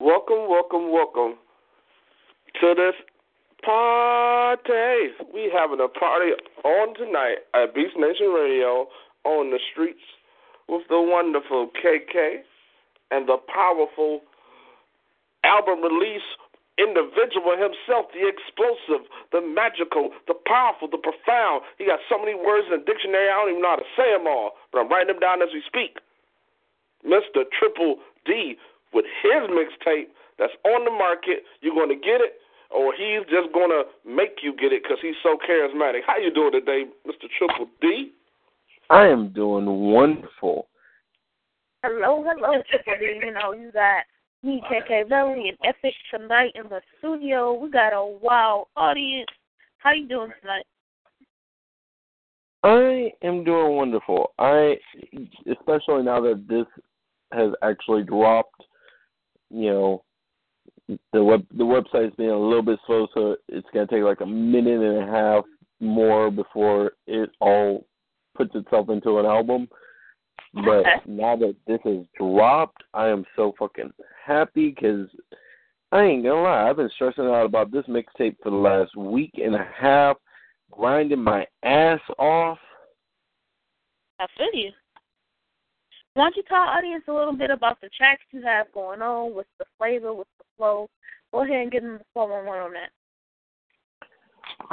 Welcome, welcome, welcome to this party. We having a party on tonight at Beast Nation Radio on the streets with the wonderful KK and the powerful album release individual himself, the explosive, the magical, the powerful, the profound. He got so many words in the dictionary, I don't even know how to say them all, but I'm writing them down as we speak. Mr. Triple D with his mixtape that's on the market. You're going to get it, or he's just going to make you get it because he's so charismatic. How you doing today, Mr. Triple D? I am doing wonderful. Hello, hello, Triple D. You know, you got me, KK Belly, and Epic tonight in the studio. We got a wild audience. How you doing tonight? I am doing wonderful. I, especially now that this has actually dropped, you know, the web the website's being a little bit slow, so it's gonna take like a minute and a half more before it all puts itself into an album. But now that this has dropped, I am so fucking happy because I ain't gonna lie, I've been stressing out about this mixtape for the last week and a half, grinding my ass off. I feel you. Why don't you tell our audience a little bit about the tracks you have going on, what's the flavor, what's the flow? Go ahead and get in the flow on one on that.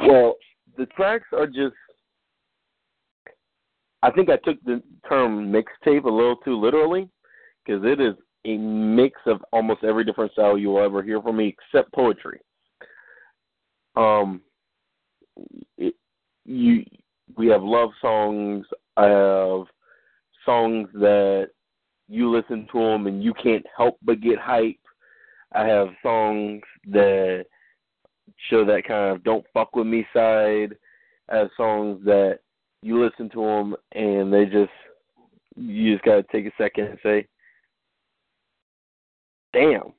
Well, the tracks are just. I think I took the term mixtape a little too literally because it is a mix of almost every different style you will ever hear from me except poetry. Um, it, you we have love songs. I have songs that you listen to them and you can't help but get hype. I have songs that show that kind of don't fuck with me side. I have songs that you listen to them and they just you just gotta take a second and say, "Damn,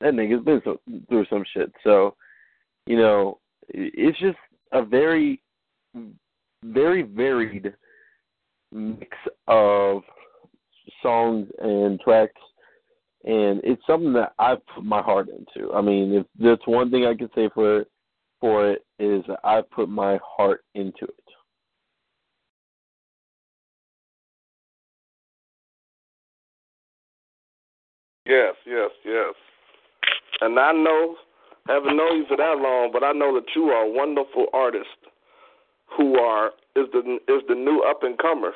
that nigga's been so, through some shit." So, you know, it's just a very, very varied mix of songs and tracks, and it's something that I put my heart into. I mean, if that's one thing I can say for it, for it is I put my heart into it. Yes, yes, yes. And I know, haven't known you for that long, but I know that you are a wonderful artist who are is the is the new up and comer.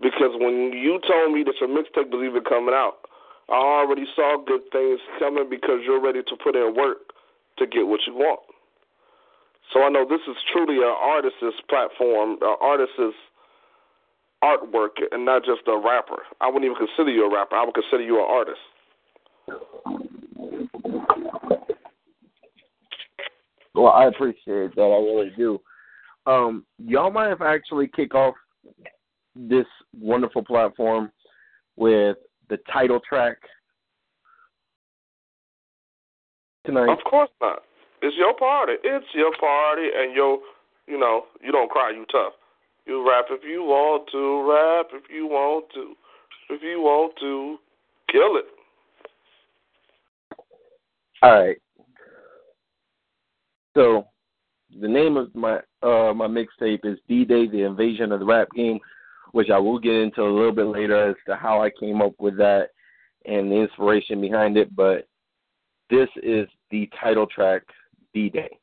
Because when you told me that your mixtape was even coming out, I already saw good things coming because you're ready to put in work to get what you want. So I know this is truly an artist's platform, an artist's artwork, and not just a rapper. I wouldn't even consider you a rapper. I would consider you an artist. Well, I appreciate that. I really do. Um, y'all might have actually kick off this wonderful platform with the title track tonight. Of course not. It's your party. It's your party, and your, you know, you don't cry. You tough. You rap if you want to. Rap if you want to. If you want to, kill it. All right. So, the name of my uh my mixtape is D Day: The Invasion of the Rap Game, which I will get into a little bit later as to how I came up with that and the inspiration behind it. But this is the title track, D Day.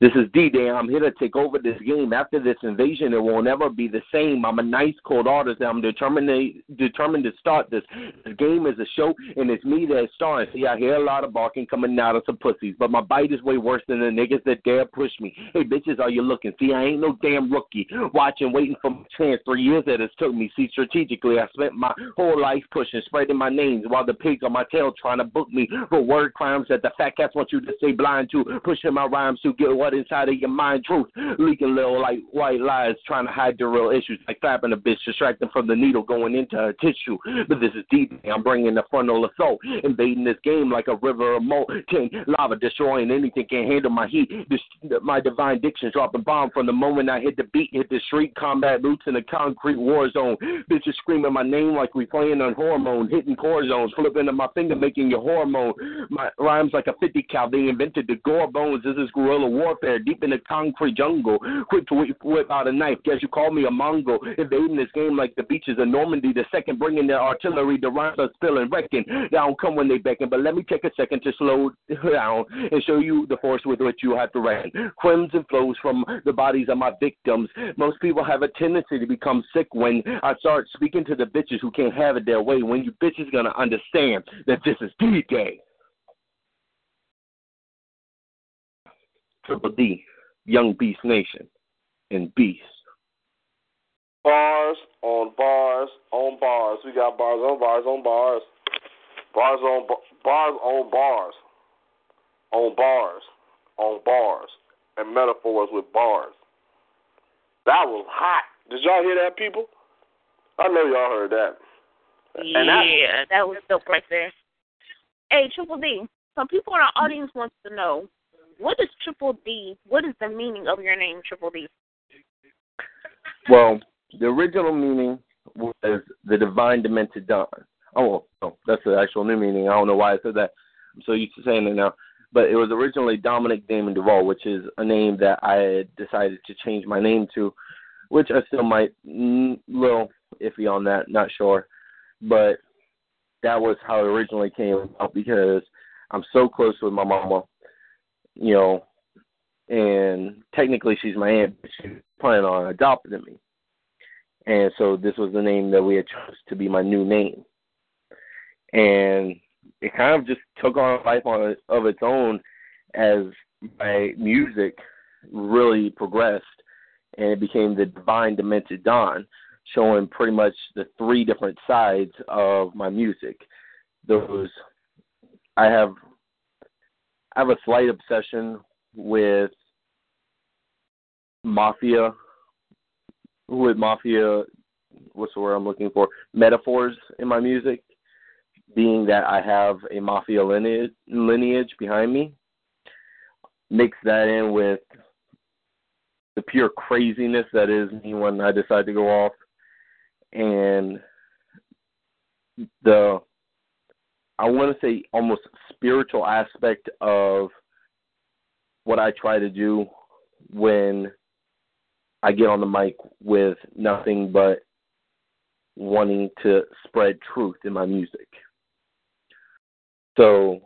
This is D-Day. I'm here to take over this game. After this invasion, it will never be the same. I'm a nice, cold artist. I'm determined to, determined to start this. This game is a show, and it's me that's starring. See, I hear a lot of barking coming out of some pussies, but my bite is way worse than the niggas that dare push me. Hey, bitches, are you looking? See, I ain't no damn rookie. Watching, waiting for my chance. Three years that it's took me. See, strategically, I spent my whole life pushing, spreading my names while the pigs on my tail trying to book me for word crimes that the fat cats want you to stay blind to. Pushing my rhymes to get what inside of your mind truth. Leaking little like white lies, trying to hide the real issues, like fapping a bitch, distracting from the needle going into her tissue. But this is deep. I'm bringing the frontal assault, invading this game like a river of molten lava, destroying anything can handle my heat. This, my divine diction dropping bomb from the moment I hit the beat, hit the street, combat boots in a concrete war zone. Bitches screaming my name like we playing on hormone, hitting core zones, flipping my finger, making your hormone. My rhymes like a 50 cal. They invented the gore bones. This is guerrilla warfare deep in the concrete jungle. Quick to whip, whip out a knife. Guess you call me a Mongol. Invading this game like the beaches of Normandy. The second bringing their artillery. The rhymes are spilling, wrecking. They don't come when they beckon. But let me take a second to slow down and show you the force with which you have to reckon. Crimson flows from the bodies of my victims. Most people have a tendency to become sick when I start speaking to the bitches who can't have it their way. When you bitches gonna understand that this is D-Day. Triple D, Young Beast Nation, and Beast. Bars on bars on bars. We got bars on bars on bars. Bars on bars on bars. On bars. On bars. And metaphors with bars. That was hot. Did y'all hear that, people? I know y'all heard that. Yeah, that, that was dope right there. Hey, Triple D, some people in our audience wants to know what is Triple D? What is the meaning of your name, Triple D? Well, the original meaning was the divine demented dawn. Oh, oh, that's the actual new meaning. I don't know why I said that. I'm so used to saying it now. But it was originally Dominic Damon Duval, which is a name that I decided to change my name to, which I still might mm, little iffy on that, not sure. But that was how it originally came about because I'm so close with my mama you know, and technically she's my aunt, but she's planning on adopting me. And so this was the name that we had chose to be my new name. And it kind of just took on a life on of its own as my music really progressed and it became the Divine Demented Dawn, showing pretty much the three different sides of my music. Those I have I have a slight obsession with mafia, with mafia. What's the word I'm looking for? Metaphors in my music, being that I have a mafia lineage, lineage behind me. Mix that in with the pure craziness that is me when I decide to go off, and the I want to say almost spiritual aspect of what I try to do when I get on the mic with nothing but wanting to spread truth in my music. So,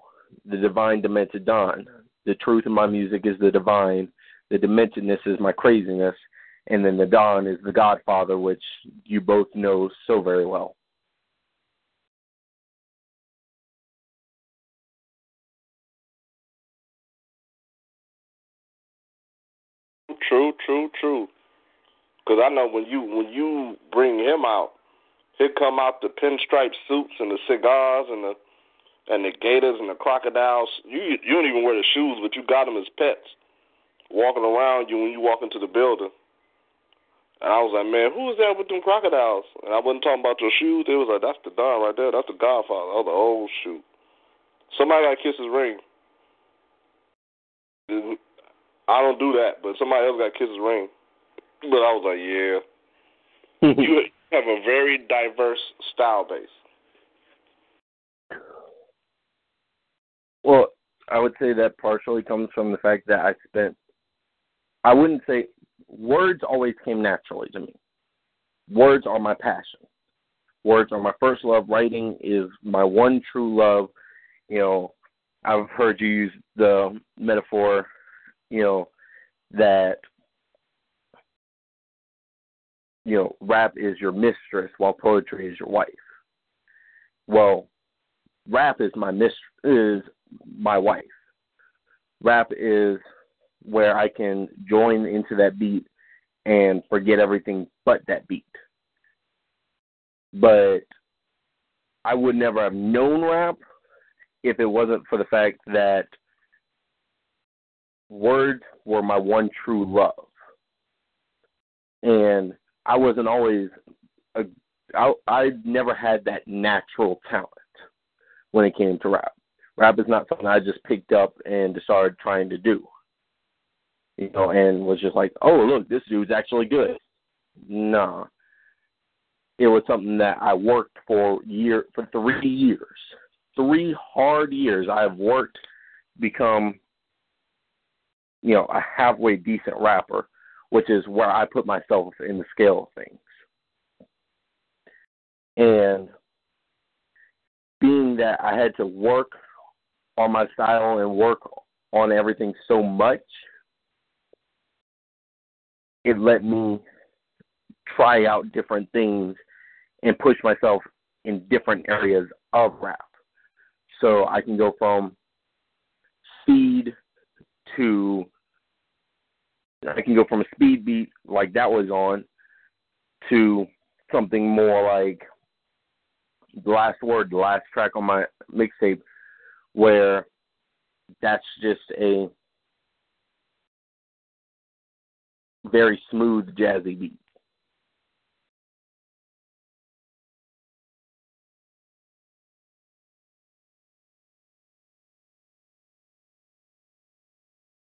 the divine demented dawn. The truth in my music is the divine. The dementedness is my craziness. And then the dawn is the Godfather, which you both know so very well. True, true. Because I know when you when you bring him out, he'll come out the pinstripe suits and the cigars and the and the gators and the crocodiles. You you don't even wear the shoes, but you got them as pets, walking around you when you walk into the building. And I was like, man, who is that with them crocodiles? And I wasn't talking about your shoes. They was like, that's the Don right there. That's the Godfather. I was like, oh shoot. Somebody got to kiss his ring. I don't do that, but somebody else got kiss his ring. But I was like, yeah. you have a very diverse style base. Well, I would say that partially comes from the fact that I spent. I wouldn't say words always came naturally to me. Words are my passion. Words are my first love. Writing is my one true love. You know, I've heard you use the metaphor you know, that you know rap is your mistress while poetry is your wife. Well, rap is my mist is my wife. Rap is where I can join into that beat and forget everything but that beat. But I would never have known rap if it wasn't for the fact that words were my one true love. And I wasn't always a I I never had that natural talent when it came to rap. Rap is not something I just picked up and started trying to do. You know, and was just like, oh look, this dude's actually good. Nah. It was something that I worked for year for three years. Three hard years I've worked become you know, a halfway decent rapper, which is where I put myself in the scale of things. And being that I had to work on my style and work on everything so much, it let me try out different things and push myself in different areas of rap. So I can go from speed to I can go from a speed beat like that was on to something more like the last word, the last track on my mixtape, where that's just a very smooth jazzy beat.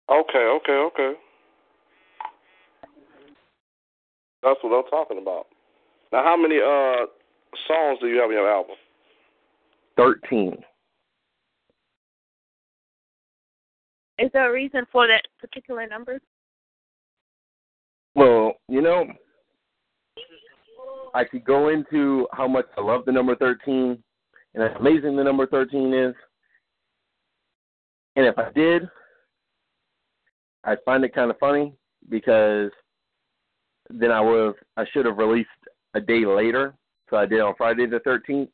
Okay, okay, okay. That's what I'm talking about. Now, how many uh songs do you have in your album? Thirteen. Is there a reason for that particular number? Well, you know, I could go into how much I love the number 13 and how amazing the number 13 is. And if I did, I'd find it kind of funny because then I would I should have released a day later. So I did on Friday the 13th.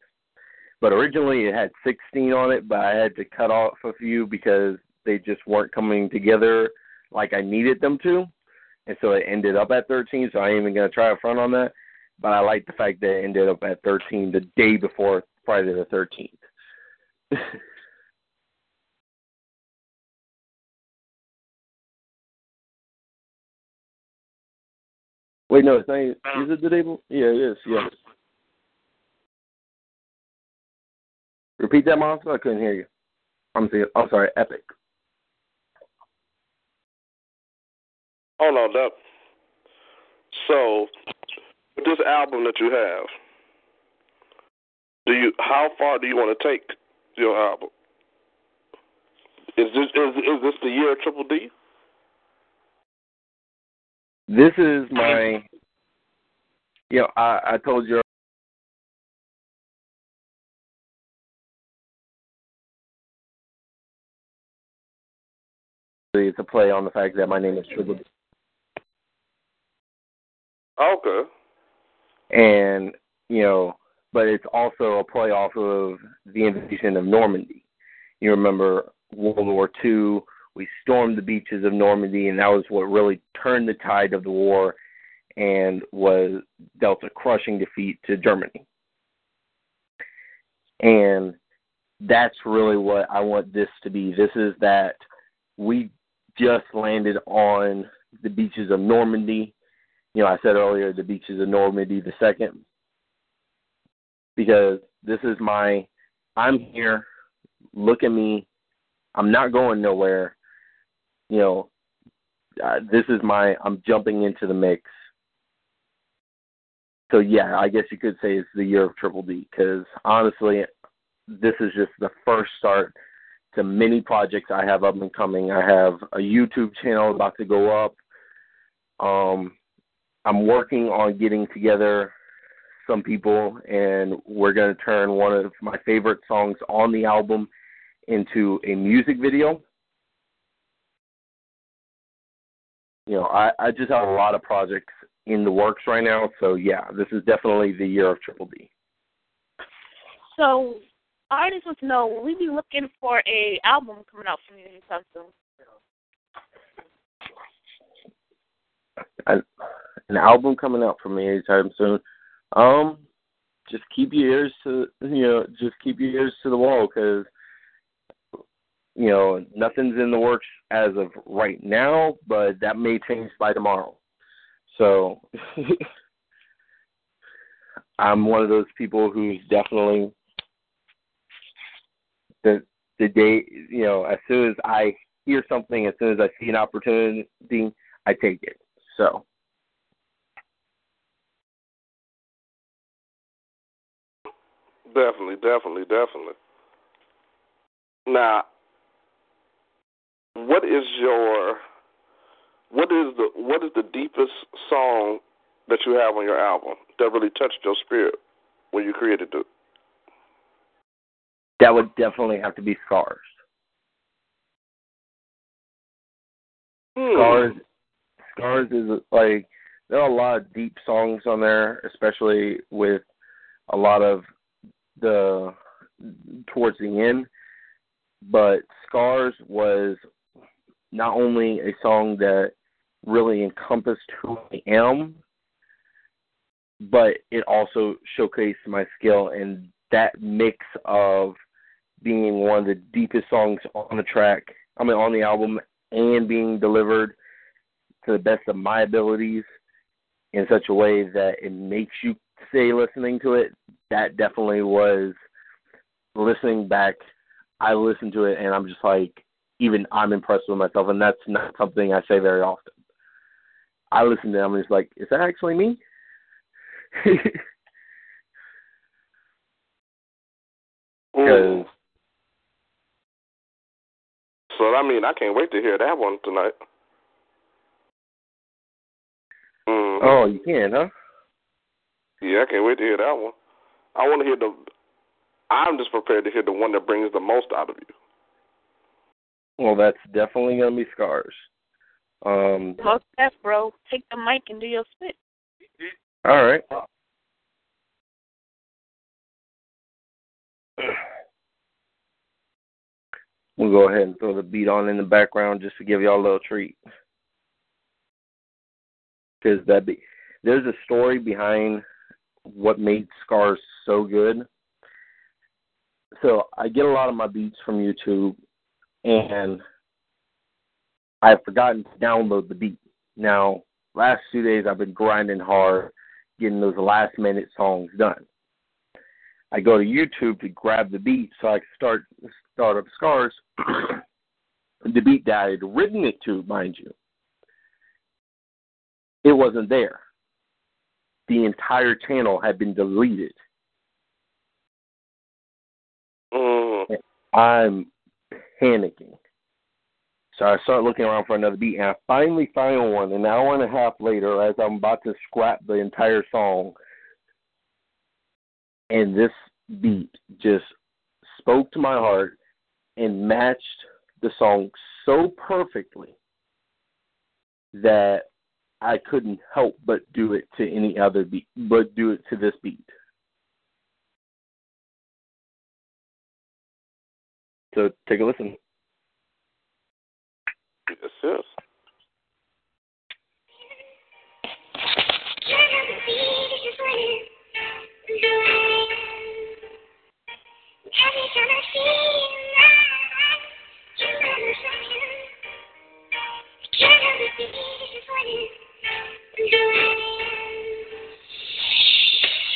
But originally it had 16 on it, but I had to cut off a few because they just weren't coming together like I needed them to. And so it ended up at 13, so I ain't even going to try a front on that. But I like the fact that it ended up at 13 the day before Friday the 13th. Wait, no, it's not. Is it? Before? Yeah, it is. Yeah. Repeat that, monster. I couldn't hear you. I'm sorry. Epic. Oh no, that. So, with this album that you have, do you how far do you want to take your album? Is this is is this the year of Triple D? This is my. You know, I, I told you it's a play on the fact that my name is Triple D. Okay. And, you know, but it's also a play off of the invasion of Normandy. You remember World War II, we stormed the beaches of Normandy, and that was what really turned the tide of the war and was dealt a crushing defeat to Germany. And that's really what I want this to be. This is that we just landed on the beaches of Normandy. You know, I said earlier the beaches of Normandy the second. Because this is my I'm here, look at me, I'm not going nowhere you know, uh, this is my I'm jumping into the mix. So yeah, I guess you could say it's the year of Triple D because honestly, this is just the first start to many projects I have up and coming. I have a YouTube channel about to go up. Um, I'm working on getting together some people, and we're going to turn one of my favorite songs on the album into a music video you know, I, I just have a lot of projects in the works right now. So yeah, this is definitely the year of Triple D. So artists want to know, will we be looking for a album coming out from you anytime soon? An, an album coming out from me anytime soon. Um, just keep your ears to you know, just keep your ears to the wall because you know nothing's in the works as of right now, but that may change by tomorrow. So I'm one of those people who's definitely the the day you know as soon as I hear something, as soon as I see an opportunity, I take it. So. Definitely, definitely, definitely. Now, what is your what is the what is the deepest song that you have on your album that really touched your spirit when you created it? That would definitely have to be Scars. Hmm. Scars Scars is like there are a lot of deep songs on there, especially with a lot of the towards the end. But Scars was not only a song that really encompassed who I am, but it also showcased my skill and that mix of being one of the deepest songs on the track, I mean on the album and being delivered to the best of my abilities in such a way that it makes you stay listening to it. That definitely was listening back. I listened to it and I'm just like, even I'm impressed with myself, and that's not something I say very often. I listen to them and it's like, is that actually me? Mm. So I mean, I can't wait to hear that one tonight. Mm. Oh, you can, huh? Yeah, I can't wait to hear that one. I want to hear the. I'm just prepared to hear the one that brings the most out of you. Well, that's definitely gonna be scars. Um, Most F, bro. Take the mic and do your spit. all right. We'll go ahead and throw the beat on in the background just to give y'all a little treat. Because that be, there's a story behind what made Scars so good. So I get a lot of my beats from YouTube, and I've forgotten to download the beat. Now, last two days I've been grinding hard, getting those last minute songs done. I go to YouTube to grab the beat so I can start start up Scars. the beat that I had written it to, mind you, it wasn't there. The entire channel had been deleted. Mm. I'm panicking. So I start looking around for another beat, and I finally find one an hour and a half later as I'm about to scrap the entire song. And this beat just spoke to my heart and matched the song so perfectly that I couldn't help but do it to any other beat, but do it to this beat. So take a listen. Yes, yes.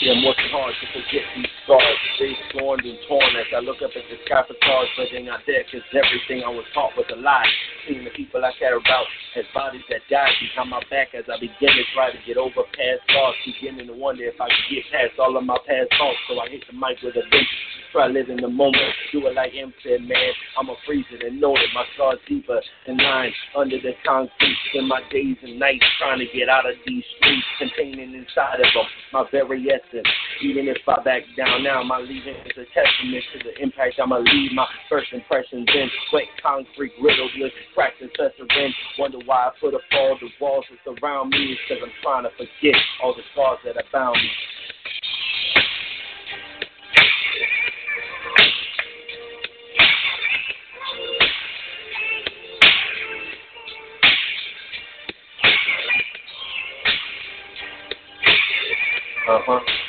I'm working hard to forget these scars. They scorned and torn as I look up at the sky for stars, but they're not there because everything I was taught was a lie. Seeing the people I care about as bodies that died behind my back as I begin to try to get over past scars, beginning to wonder if I could get past all of my past thoughts. So I hit the mic with a vengeance. Try living the moment. Do it like M said, man. I'ma freeze it and know that my scars deeper than mine. Under the concrete, spend my days and nights trying to get out of these streets, containing inside of them my very essence. Even if I back down now, my leaving is a testament to the impact I'ma leave. My first impressions in wet concrete riddled with cracks and suffering. Wonder why I put up all the walls that surround me. It's cause I'm trying to forget all the scars that I found me. Uh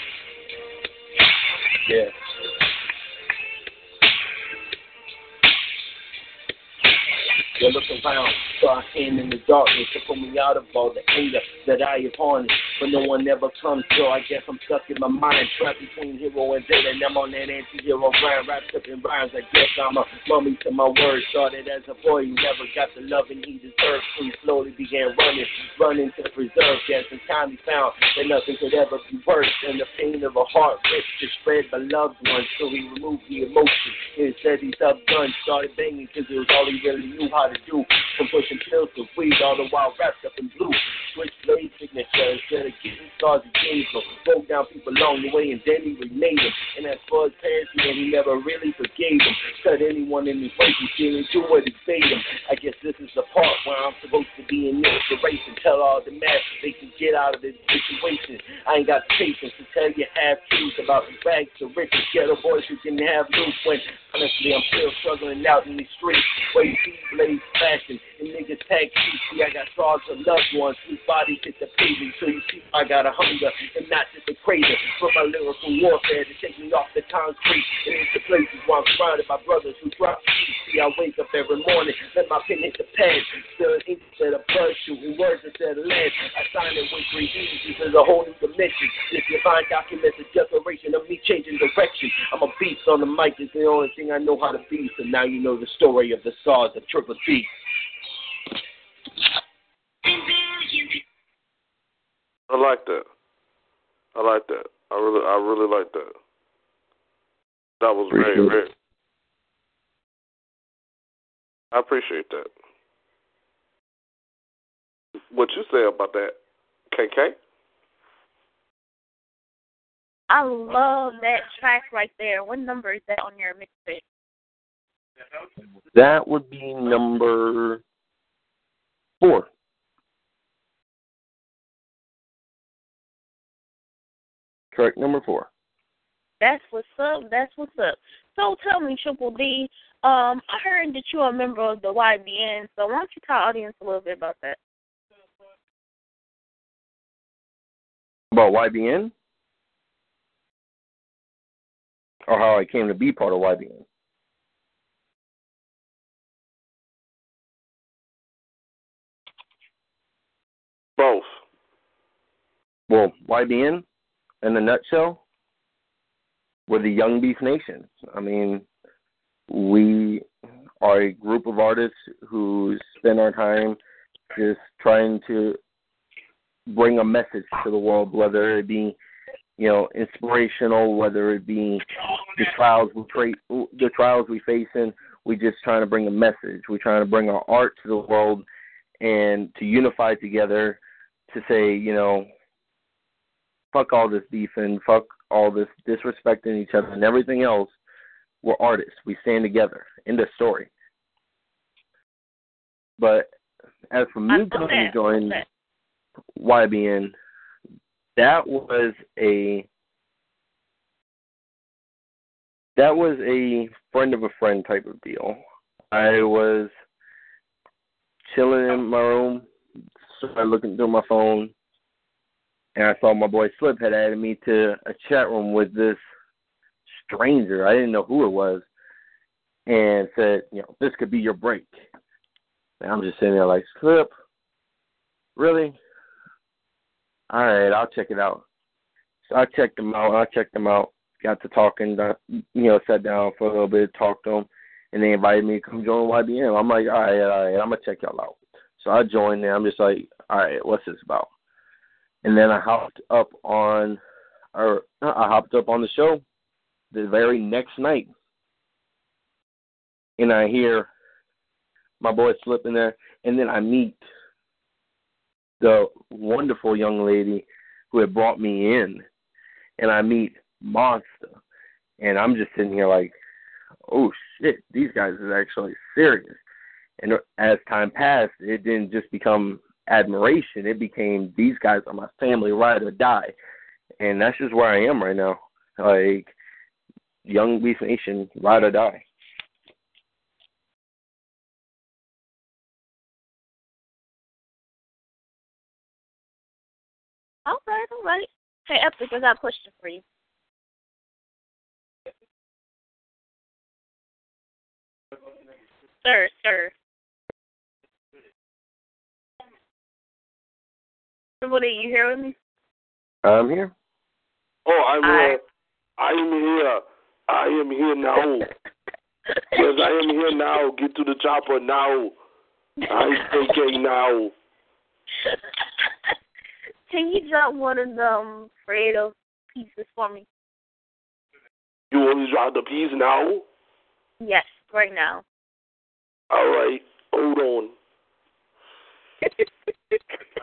huh. Around, saw a hand in the darkness to pull me out of all the anger that I have harnessed. But no one ever comes, so I guess I'm stuck in my mind, trapped between hero and villain. I'm on that anti-hero grind, up in rhymes. I guess I'm a mummy to my words. Started as a boy who never got the loving he deserved. So he slowly began running, running to preserve. Guess in time he found that nothing could ever be worse than the pain of a heart ripped to spread by loved ones. So he removed the emotion. Instead he subbed guns, started banging because it was all he really knew how to do. From pushing pills to weed, all the while wrapped up in blue. Switchblade signature instead of getting he gave them. Broke down people along the way and then he remade them. And as far as parents, man, he never really forgave them. Cut anyone in his way, he didn't do what he paid him. I guess this is the part where I'm supposed to be an inspiration. Tell all the masses they can get out of this situation. I ain't got patience to tell you half truths about the rags to riches, ghetto boys who can have loose when honestly I'm still struggling out in these streets. Way blades flashing and niggas tag. See, I got scars of loved ones whose bodies hit the pavement. So you see, I got a hunger and not just a crater for my lyrical warfare to take me off the concrete and into places where I'm surrounded by brothers who drop cheap. See, I wake up every morning, let my pen hit the pad, still ink instead of blood shooting words instead of lead. I sign it with three E's. This is a whole new dimension. This divine document's a declaration of me changing direction. I'm a beast on the mic. It's the only thing I know how to be. So now you know the story of the stars of Triple D. I like that. I like that. I really, I really like that. That was very, Appreciate it. very. I appreciate that. What you say about that, KK? I love that track right there. What number is that on your mixtape? That would be number four. Correct, number four. That's what's up. That's what's up. So tell me, Triple D, um, I heard that you're a member of the YBN, so why don't you tell the audience a little bit about that? About YBN? Or how I came to be part of YBN? Both. Well, YBN, in a nutshell, we're the Young Beast Nation. I mean, we are a group of artists who spend our time just trying to bring a message to the world, whether it be, you know, inspirational, whether it be the trials we tra- the trials we face in. We're just trying to bring a message. We're trying to bring our art to the world and to unify together to say, you know, fuck all this beefing, fuck all this disrespecting each other and everything else. We're artists. We stand together. in the story. But as for me coming to join YBN, that was a that was a friend of a friend type of deal. I was chilling in my room, started looking through my phone, and I saw my boy Slip had added me to a chat room with this stranger. I didn't know who it was, and said, you know, this could be your break. And I'm just sitting there like, Slip, really? All right, I'll check it out. So I checked them out. I checked them out. Got to talking. uh, You know, sat down for a little bit, talked to them, and they invited me to come join YBN. I'm like, all right, all right, I'm gonna check y'all out. So I joined there. I'm just like, all right, what's this about? And then I hopped up on, or uh, I hopped up on the show, the very next night, and I hear my boy slip in there, and then I meet the wonderful young lady who had brought me in, and I meet Monster, and I'm just sitting here like, oh shit, these guys is actually serious. And as time passed, it didn't just become admiration; it became these guys are my family, ride or die, and that's just where I am right now. Like, young Beast Nation, ride or die. All right, all right. Hey, Epic, I got a question for you. Sir, sir. Somebody, you here with me? I'm here. Oh, I'm Hi. here. I am here. I am here now. yes, I am here now. Get to the chopper now. I'm thinking now. Can you drop one of them Fredo pieces for me? You want to drop the piece now? Yes, right now. All right. Hold on.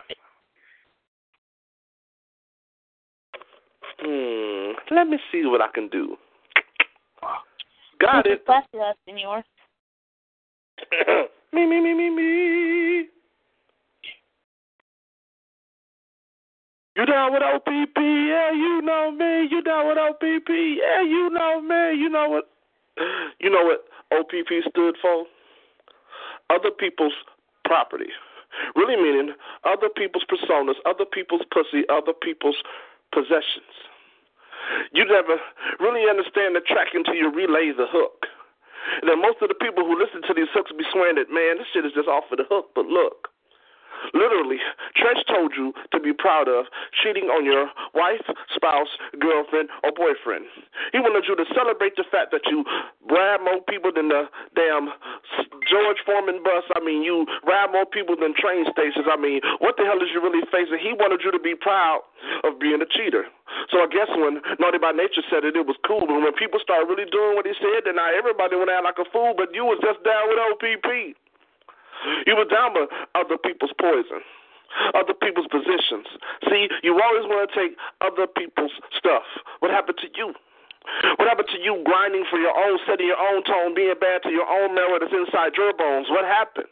Hmm. Let me see what I can do. Got it. Gracias, senor. me, me, me, me, me. You down with OPP? Yeah, you know me. You down with OPP? Yeah, you know me. You know what? You know what OPP stood for? Other people's property. Really meaning other people's personas, other people's pussy, other people's possessions. You never really understand the track until you relay the hook. And then most of the people who listen to these hooks be swearing that, man, this shit is just off of the hook. But look, literally, Treach told you to be proud of cheating on your wife, spouse, girlfriend, or boyfriend. He wanted you to celebrate the fact that you brab more people than the damn George Foreman bus. I mean, you ride more people than train stations. I mean, what the hell is you really facing? He wanted you to be proud of being a cheater. So I guess when Naughty by Nature said it, it was cool. But when people started really doing what he said, then now everybody went out like a fool. But you was just down with OPP. You were down with other people's poison, other people's positions. See, you always want to take other people's stuff. What happened to you? What happened to you grinding for your own, setting your own tone, being bad to your own marrow that's inside your bones? What happened?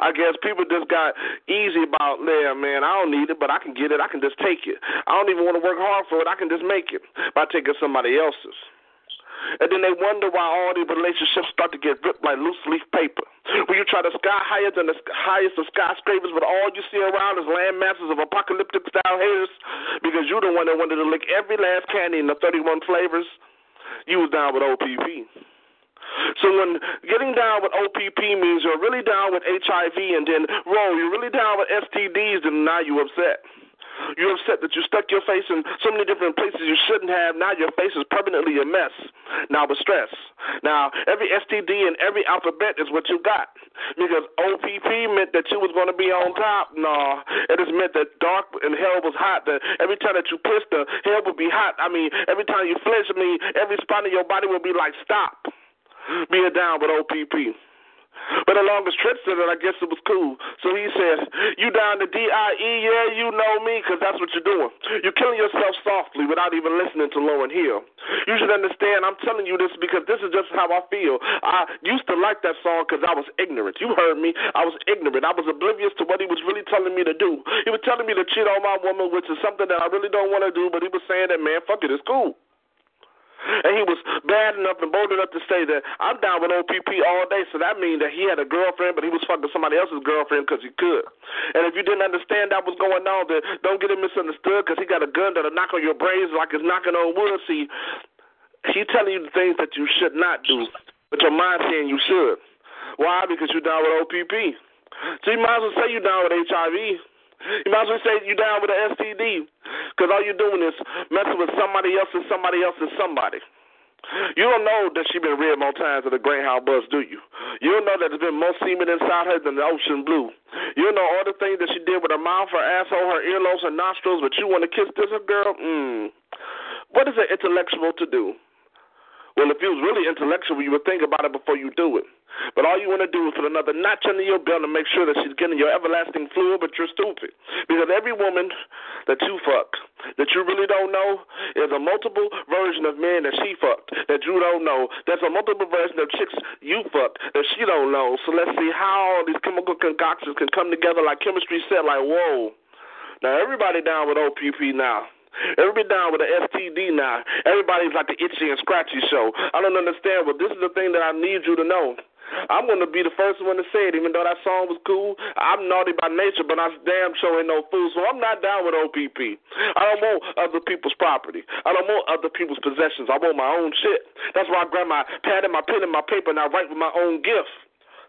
I guess people just got easy about, yeah, man, I don't need it, but I can get it. I can just take it. I don't even want to work hard for it. I can just make it by taking somebody else's. And then they wonder why all these relationships start to get ripped like loose leaf paper. When you try to sky higher than the highest of skyscrapers, but all you see around is land masses of apocalyptic style haters because you're the one that wanted to lick every last candy in the 31 flavors. You was down with OPP. So when getting down with OPP means you're really down with HIV, and then roll, you're really down with STDs, then now you upset. You're upset that you stuck your face in so many different places you shouldn't have. Now your face is permanently a mess. Now with stress. Now every STD and every alphabet is what you got. Because OPP meant that you was going to be on top. No, it just meant that dark and hell was hot. That every time that you pissed, the hell would be hot. I mean, every time you flinch, I mean, every spot in your body would be like, stop. Being down with OPP. But the longest trip said that I guess it was cool. So he said, You down to D.I.E., yeah, you know me, 'cause that's what you're doing. You're killing yourself softly without even listening to Lauryn Hill. You should understand, I'm telling you this because this is just how I feel. I used to like that song 'cause I was ignorant. You heard me. I was ignorant. I was oblivious to what he was really telling me to do. He was telling me to cheat on my woman, which is something that I really don't want to do, but he was saying that, man, fuck it, it's cool. And he was bad enough and bold enough to say that I'm down with OPP all day. So that means that he had a girlfriend, but he was fucking somebody else's girlfriend because he could. And if you didn't understand that was going on, then don't get it misunderstood because he got a gun that'll knock on your brains like it's knocking on wood. See, he telling you the things that you should not do, but your mind saying you should. Why? Because you're down with OPP. So you might as well say you're down with HIV. You might as well say you're down with an STD because all you're doing is messing with somebody else and somebody else and somebody. You don't know that she been reared more times than a Greyhound bus, do you? You don't know that there's been more semen inside her than the ocean blue. You don't know all the things that she did with her mouth, her asshole, her earlobes, her nostrils, but you want to kiss this girl? Mmm. What is an intellectual to do? Well, if it was really intellectual, you would think about it before you do it. But all you want to do is put another notch under your belt and make sure that she's getting your everlasting fluid, but you're stupid. Because every woman that you fuck that you really don't know is a multiple version of men that she fucked that you don't know. There's a multiple version of chicks you fucked that she don't know. So let's see how all these chemical concoctions can come together like chemistry said, like, whoa. Now, everybody down with OPP now. Everybody down with the STD now. Everybody's like the itchy and scratchy show. I don't understand, but this is the thing that I need you to know. I'm to be the first one to say it, even though that song was cool. I'm naughty by nature, but I'm damn sure ain't no fool, so I'm not down with OPP. I don't want other people's property. I don't want other people's possessions. I want my own shit. That's why I grab my pad and my pen and my paper and I write with my own gift.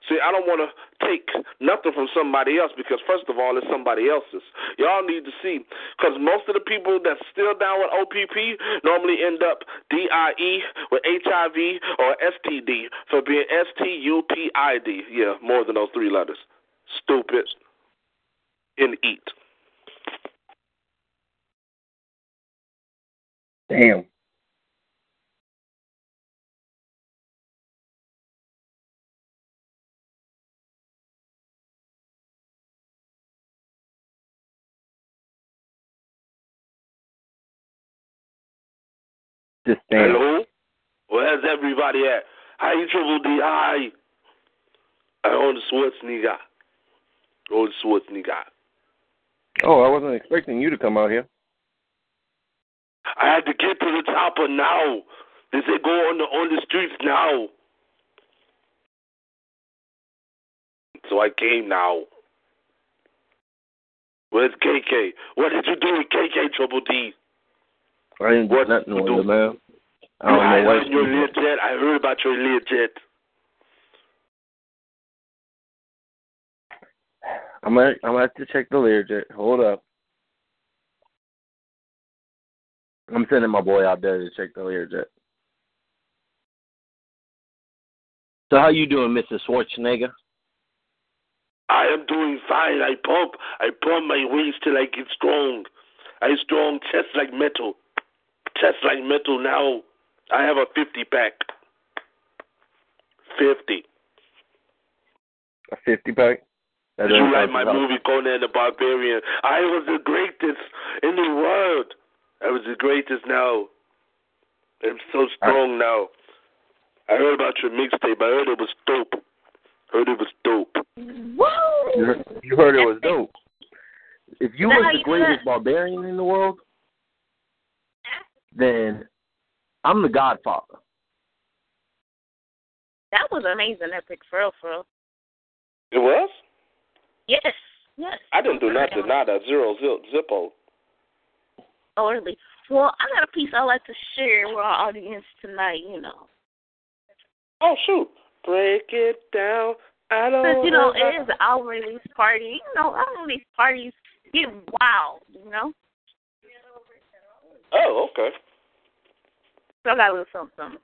See, I don't want to take nothing from somebody else because, first of all, it's somebody else's. Y'all need to see because most of the people that's still down with OPP normally end up DIE with HIV or STD for being STUPID. Yeah, more than those three letters. Stupid. And eat. Damn. Just damn. Hello? Where's everybody at? Hi, Triple D. Hi. I own the Schwarzenegger. Own the Schwarzenegger. Oh, I wasn't expecting you to come out here. I had to get to the top chopper now. They say go on the on the streets now. So I came now. Where's KK? What did you do with KK Triple D? I do What nothing you with do? man. I don't know on what your Learjet. I heard about your Learjet. I'm gonna I'm gonna have to check the Learjet. Hold up. I'm sending my boy out there to check the Learjet. So how you doing, Mr. Schwarzenegger? I am doing fine. I pump. I pump my wings till I get strong. I strong chest like metal. Chest like metal now. I have a 50 pack. 50. A fifty pack? That Did you doesn't like my too hot. movie Conan the Barbarian? I was the greatest in the world. I was the greatest now. I'm so strong now. I heard about your mixtape. I heard it was dope. Heard it was dope. Whoa! You heard, you heard it was dope. If you Is that was the greatest barbarian in the world, then I'm the Godfather. That was amazing, epic, for real, for real. It was? Yes, yes. I didn't do oh nothing. Nada. Zero. Zip, zippo. Oh, really? Well, I got a piece I'd like to share with our audience tonight, you know. Oh, shoot. Break it down. I don't Because, you know, know. it is our release party. You know, our release parties get wild, you know? Oh, okay. So I got a little something, something.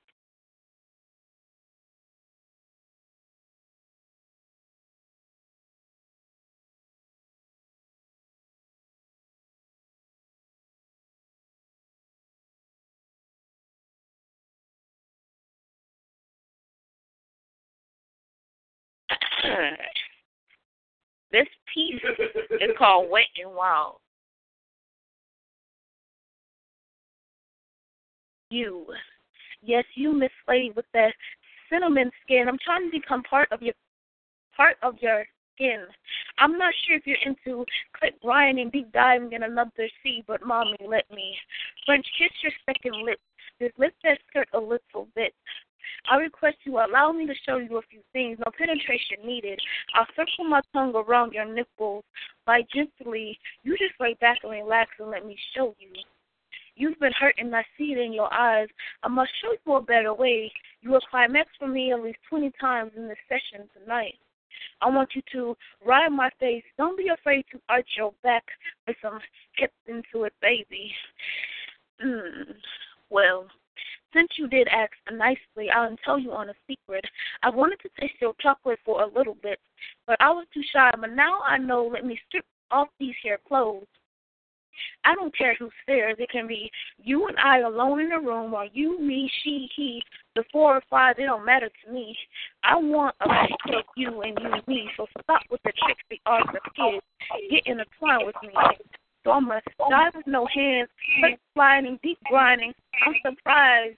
This piece is called Wet and Wild. You. Yes, you, Miss Lady, with that cinnamon skin. I'm trying to become part of your part of your skin. I'm not sure if you're into Brian and deep diving in another sea, but mommy, let me. French kiss your second lip. Just lift that skirt a little bit. I request you allow me to show you a few things. No penetration needed. I'll circle my tongue around your nipples. By gently, you just lay back and relax and let me show you. You've been hurt and I see it in your eyes. I must show you a better way. You will climax for me at least 20 times in this session tonight. I want you to ride my face. Don't be afraid to arch your back with some hips into it, baby. Mm. Well, since you did ask nicely, I'll tell you on a secret. I wanted to taste your chocolate for a little bit, but I was too shy. But now I know. Let me strip off these here clothes. I don't care who stares. It can be you and I alone in a room, or you, me, she, he, the four or five. It don't matter to me. I want a of you and you and me. So stop with the tricksy arts of kids. Get intertwined with me. So I'm a die with no hands, quick sliding, deep grinding. I'm surprised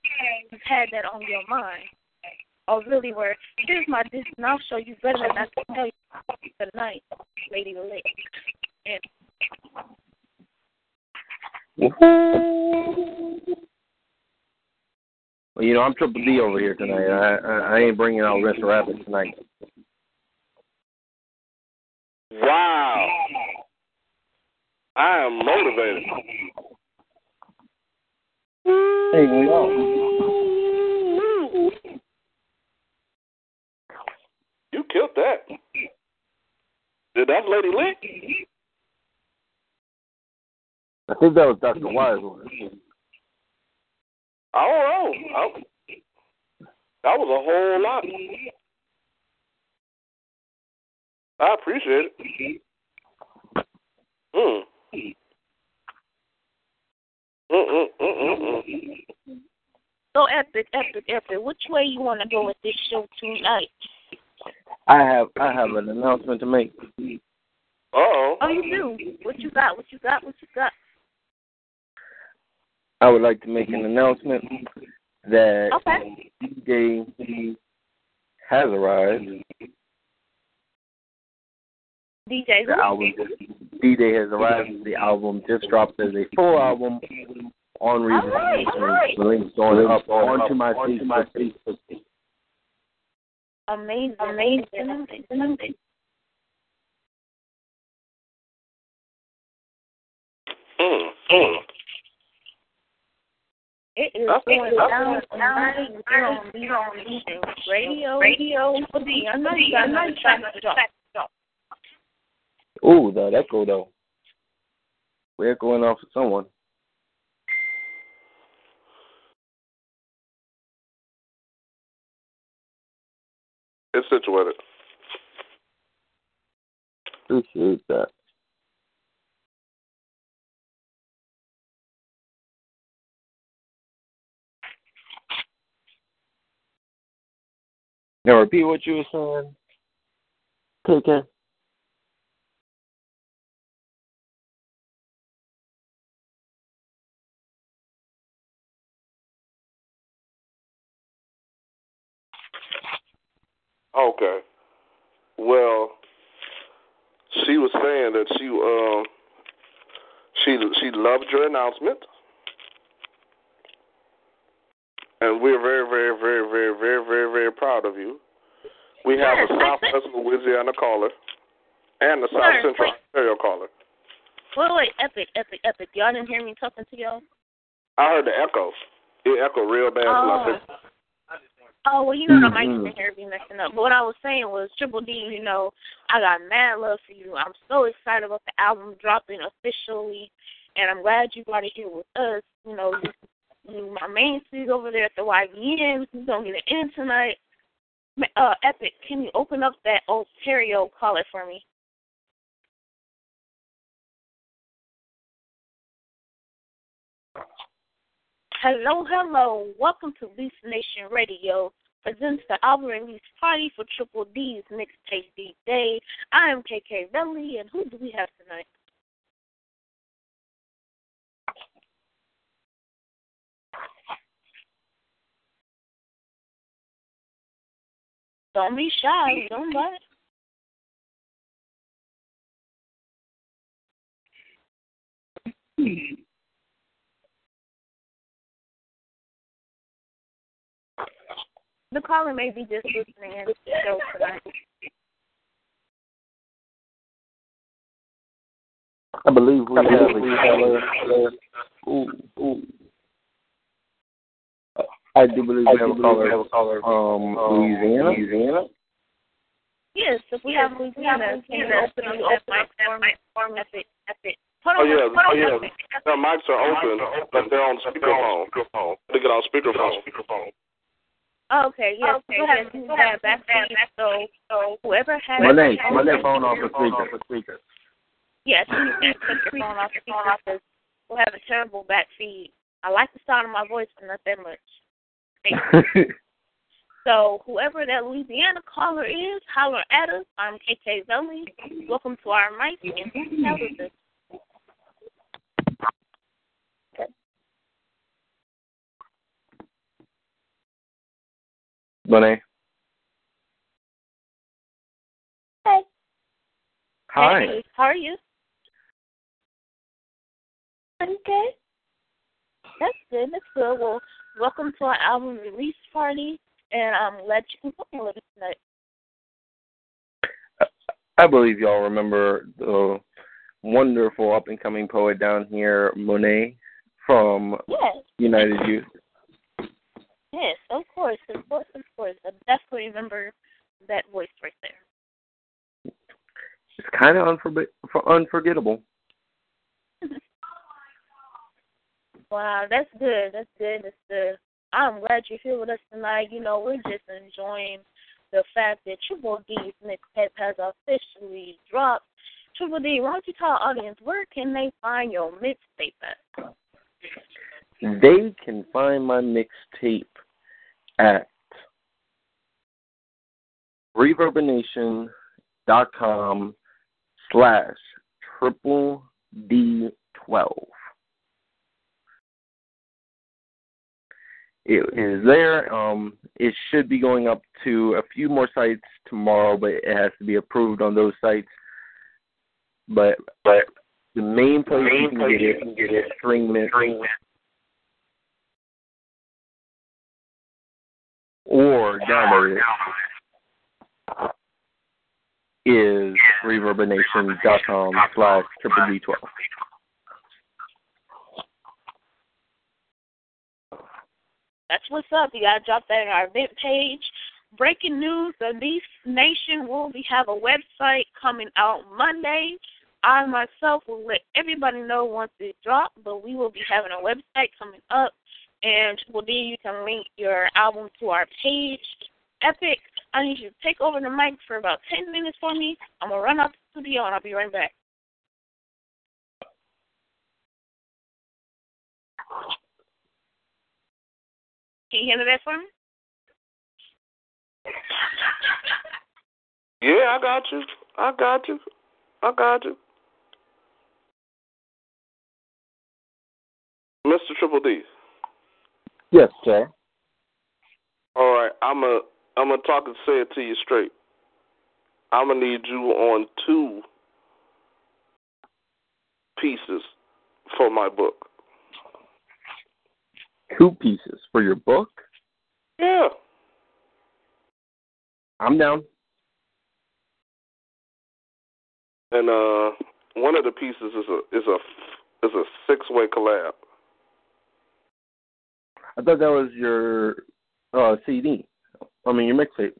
you've had that on your mind. Or really where here's my dish and I'll show you better than I can tell you tonight, Lady Lake. And Well, you know, I'm Triple D over here tonight. I I, I ain't bringing out Rest Rapids tonight. Wow. I am motivated. Hey, we all. You killed that. Did that Lady Lick? I think that was Dr. Wise one. I don't know. I, that was a whole lot. I appreciate it. Hmm. Mm. Mm-mm-mm-mm-mm. so epic, epic, epic. Which way you want to go with this show tonight? I have I have an announcement to make. Uh-oh. Oh, you do. What you got? What you got? What you got? I would like to make an announcement that Okay. DJ has arrived. DJ, The who? album DJ has arrived. The album just dropped as a full album on Reason. Alright, alright. The link's going up onto my Facebook. Amazing, amazing, amazing. Mm. Mm. It is Okay, going okay. down tonight. You're on Be on Radio. Radio. Triple D. I know you got another track to drop. Ooh, the echo though. We're echoing off of someone. It's situated. Appreciate that. Now repeat what you were saying. KK. Okay. Well, she was saying that she um she she loved your announcement, and we're very very very very very very very proud of you. We have Yes, a I South think- West Louisiana caller and a South Sir, Central wait. Ontario caller. Wait, wait, epic, epic, epic. Y'all didn't hear me talking to y'all? I heard the echo. It echoed real bad. till Oh. Oh well, you know the mic in here be messing up. But what I was saying was, Triple D, you know, I got mad love for you. I'm so excited about the album dropping officially, and I'm glad you brought it here with us. You know, you, you my main speed over there at the YBN. We're gonna get it in tonight. Uh, Epic, can you open up that Ontario caller for me? Hello, hello. Welcome to Beast Nation Radio. Presents the album release party for Triple D's Mixtape D Day. I am KK Belly, and who do we have tonight? Don't be shy. Don't bite. The caller may be just listening in to the show tonight. I believe we have a caller. Ooh, ooh. I do believe we have a caller. Um, Louisiana. Louisiana. Yes, if we have Louisiana, can you open the open mic for me? Epic, epic. Hold Oh yeah, hold oh yeah. epic. Their mics are open, but they're on speakerphone. They get on speakerphone. Oh, okay, yes. Go ahead and do that back to you. So, so whoever has My name. My name phone off the speaker. Yes, you need to put your phone off speaker because will have a terrible back feed. I like the sound of my voice, but not that much. so whoever that Louisiana caller is, holler at us. I'm KK Zelly. Welcome to our mic and tell us this. Hey. Hi. Hey, how are you? I'm good. That's good. That's good. Well, welcome to our album release party, and I'm glad you can put me with us tonight. I believe y'all remember the wonderful up and coming poet down here, Monet, from Yes. United Youth. Yes, of course, of course, of course. I definitely remember that voice right there. It's kind of unforbi- unforgettable. Wow, that's good. That's good. That's good. I'm glad you're here with us tonight. You know, we're just enjoying the fact that Triple D's mixtape has officially dropped. Triple D, why don't you tell our audience where can they find your mixtape at? They can find my mixtape at reverbnation.com slash triple D twelve. It is there. Um, it should be going up to a few more sites tomorrow, but it has to be approved on those sites. But but the main place you can get it, get it stream it, or download it is reverbnation.com slash triple D twelve. That's what's up. You gotta drop that in our event page. Breaking news: the Beast Nation will be have a website coming out Monday. I myself will let everybody know once it drops, but we will be having a website coming up, and well, then you can link your album to our page. Epic, I need you to take over the mic for about ten minutes for me. I'm gonna run out the studio and I'll be right back. Can you handle that for me? Yeah, I got you. I got you. I got you. Mr. Triple D. Yes, sir. All right, I'm a I'm gonna talk and say it to you straight. I'm gonna need you on two pieces for my book. Two pieces for your book. Yeah. I'm down. And uh, one of the pieces is a is a is a six way collab. I thought that was your uh, CD. I mean, your mixtape.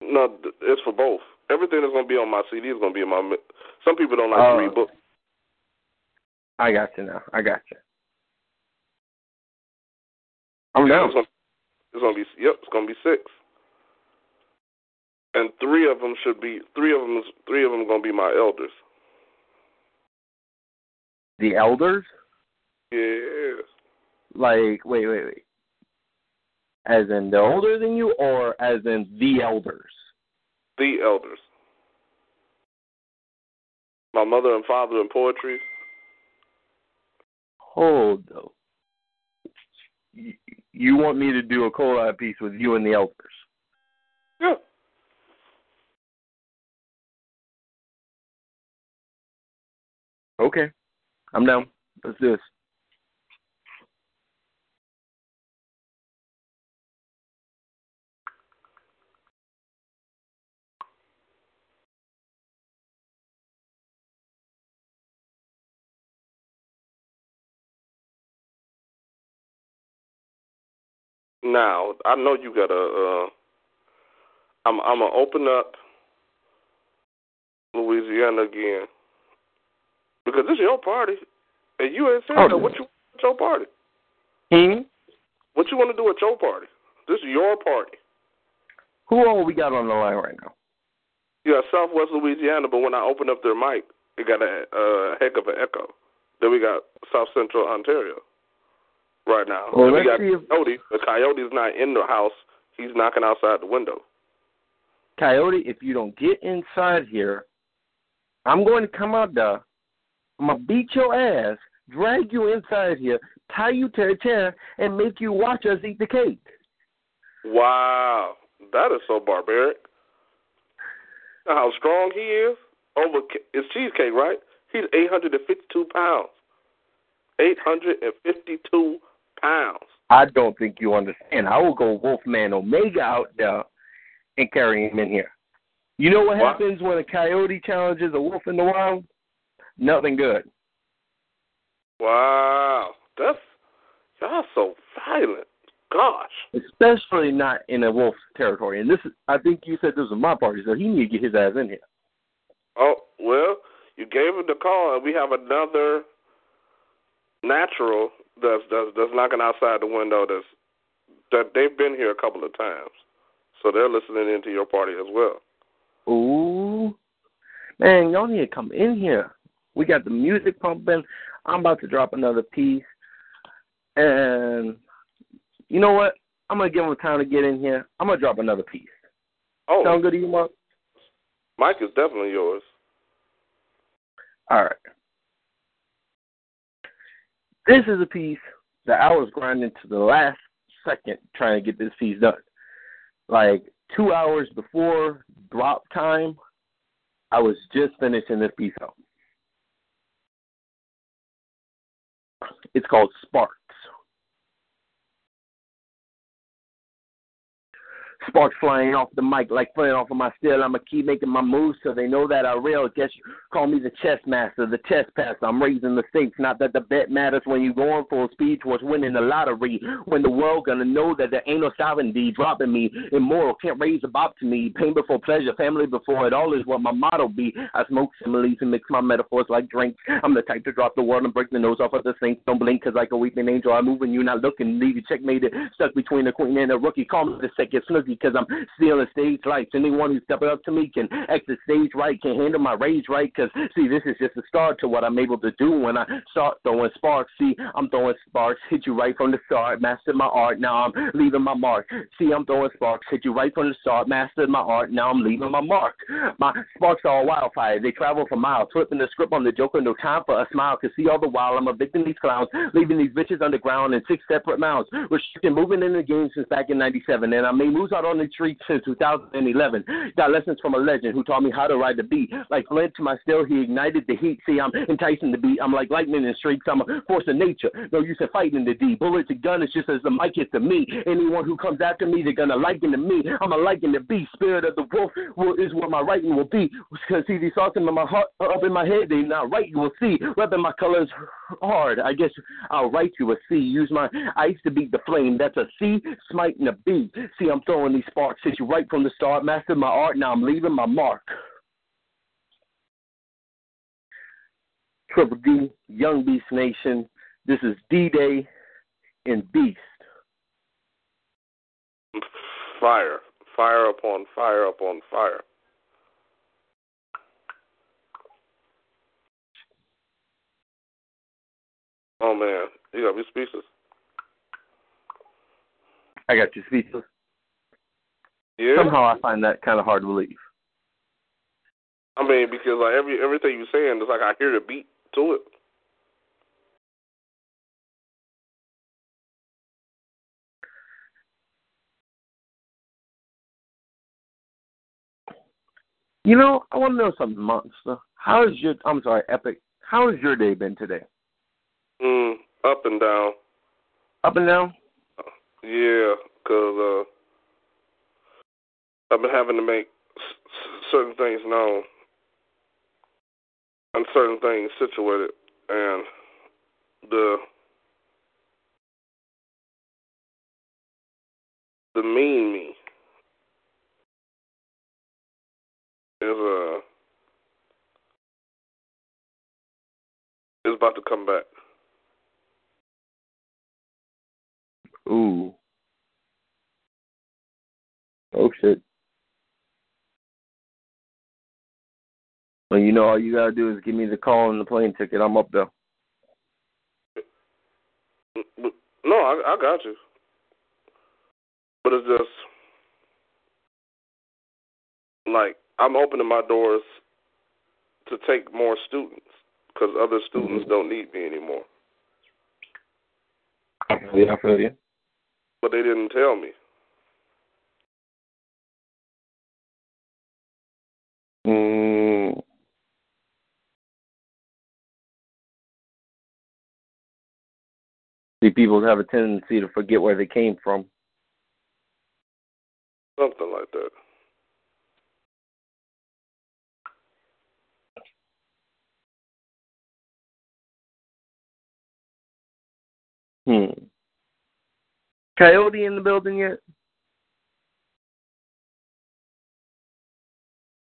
No, it's for both. Everything that's gonna be on my CD is gonna be in my. mi- Some people don't like Oh. to read books. I got you now. I got you. I'm down. It's gonna, it's gonna be yep. It's gonna be six. And three of them should be three of them. Three of them gonna be my elders. The elders? Yeah. Like, wait, wait, wait. As in the older than you, or as in the elders? The elders. My mother and father in poetry. Hold though. You, want me to do a collab piece with you and the elders? Yeah. Okay, I'm down. Let's do this. Now I know you got a. Uh, I'm I'm gonna open up Louisiana again because this is your party, and you ain't saying Oh, that. What you at your party? Hmm? What you want to do at your party? This is your party. Who all we got on the line right now? Yeah, Southwest Louisiana, but when I open up their mic, it got a uh, heck of an echo. Then we got South Central Ontario right now. Well, we got if- Coyote. The Coyote's not in the house. He's knocking outside the window. Coyote, if you don't get inside here, I'm going to come out there. I'm gonna beat your ass, drag you inside here, tie you to a chair, and make you watch us eat the cake. Wow, that is so barbaric. How strong he is? Over it's cheesecake, right? He's 852 pounds. 852 pounds. I don't think you understand. I will go Wolfman Omega out there and carry him in here. You know what Wow. happens when a coyote challenges a wolf in the wild? Nothing good. Wow, that's y'all so violent. Gosh. Especially not in a wolf's territory. And this is I think you said this was my party, so he need to get his ass in here. Oh well, you gave him the call, and we have another natural that's that's, that's knocking outside the window. That's that they've been here a couple of times, so they're listening into your party as well. Ooh. Man, y'all need to come in here. We got the music pumping. I'm about to drop another piece. And you know what? I'm gonna give them time to get in here. I'm gonna drop another piece. Oh, Sound good to you, Mark? Mike is definitely yours. All right. This is a piece that I was grinding to the last second trying to get this piece done. Like two hours before drop time, I was just finishing this piece out. It's called Sparks. Sparks flying off the mic like flying off of my steel. I'ma keep making my moves so they know that I real. Guess you call me the chess master, the chess passer. I'm raising the stakes. Not that the bet matters when you're going full speed towards winning the lottery. When the world gonna know that there ain't no sovereignty dropping me. Immoral can't raise a bob to me. Pain before pleasure, family before it all is what my motto be. I smoke similes and mix my metaphors like drinks. I'm the type to drop the world and break the nose off of the sink. Don't blink 'cause like a weeping angel, I move when you not looking. Leave you checkmated, stuck between the queen and the rookie. Call me the second snooky 'cause I'm stealing stage lights. Anyone who's stepping up to me can exit stage right, can handle my rage right. Because see, this is just a start to what I'm able to do when I start throwing sparks. See, I'm throwing sparks, hit you right from the start. Mastered my art, now I'm leaving my mark. See, I'm throwing sparks, hit you right from the start. Mastered my art, now I'm leaving my mark. My sparks are wildfire, they travel for miles. Flipping the script on the joker, no time for a smile. Cause see, all the while I'm evicting these clowns, leaving these bitches underground in six separate mounds. Restricting moving in the game since back in '97, and I made moves out on the streets since 2011. Got lessons from a legend who taught me how to ride the beat. Like flint to my steel, he ignited the heat. See, I'm enticing the beat. I'm like lightning in streaks. I'm a force of nature. No use in fighting the D. Bullet to gun is just as the mic is to me. Anyone who comes after me, they're gonna liken to me. I'm a liken to be. Spirit of the wolf is what my writing will be. Cause see these thoughts in my heart, up in my head, they not right. You will see. Whether my colors hard, I guess I'll write you a C. Use my ice to beat the flame. That's a C, smiting and a B. See, I'm throwing these sparks. Hit you right from the start. Mastered my art. Now I'm leaving my mark. Triple D, Young Beast Nation. This is D Day and Beast. Fire, fire upon fire upon fire. Oh man, you got me speechless. I got you speechless. Yeah. Somehow I find that kind of hard to believe. I mean, because like every everything you're saying, it's like I hear the beat to it. You know, I want to know something, Monster. How is your? I'm sorry, Epic. How has your day been today? Mm, up and down. Up and down. Yeah, because uh, I've been having to make certain things known and certain things situated, and the the mean me is uh is about to come back. Ooh. Oh shit. Well, you know, all you gotta do is give me the call and the plane ticket. I'm up there. No, I, I got you. But it's just like I'm opening my doors to take more students because other students Mm-hmm. don't need me anymore. Yeah, I feel you. But they didn't tell me. Mm. See, people have a tendency to forget where they came from. Something like that. Hmm. Coyote in the building yet?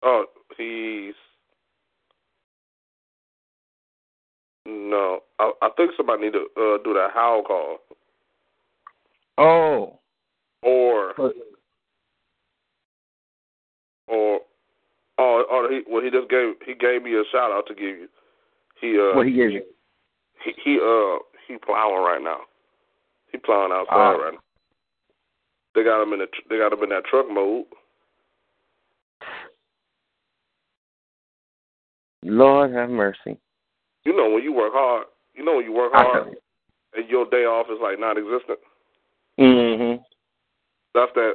Oh, he's no. I, I think somebody need to uh, do that howl call, Oh. or But- or oh, oh he well he just gave he gave me a shout out to give you. He uh What he gave you? he, he uh he plowing right now. He plowing outside Ah. right now. They got him in the they got him in that truck mode. Lord have mercy. You know when you work hard, you know when you work hard you. and your day off is like non-existent. Mm-hmm. That's that.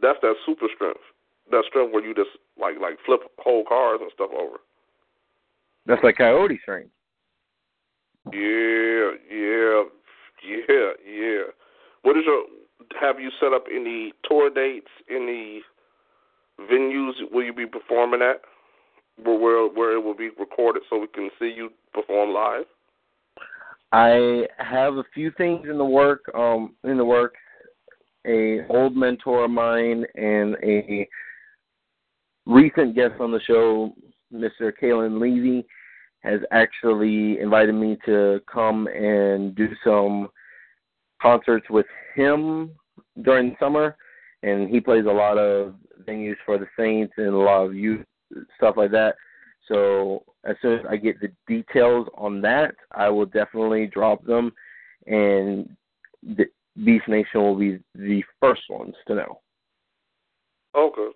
That's that super strength. That strength where you just like like flip whole cars and stuff over. That's like Coyote strength. Yeah, yeah, yeah, yeah. What is your? Have you set up any tour dates? Any venues will you be performing at? Where where, it will be recorded so we can see you perform live? I have a few things in the work, um, in the works. A old mentor of mine and a recent guest on the show, Mr. Kalen Levy, has actually invited me to come and do some concerts with him during the summer. And he plays a lot of venues for the Saints and a lot of youth stuff like that. So as soon as I get the details on that, I will definitely drop them, and the Beast Nation will be the first ones to know. Okay.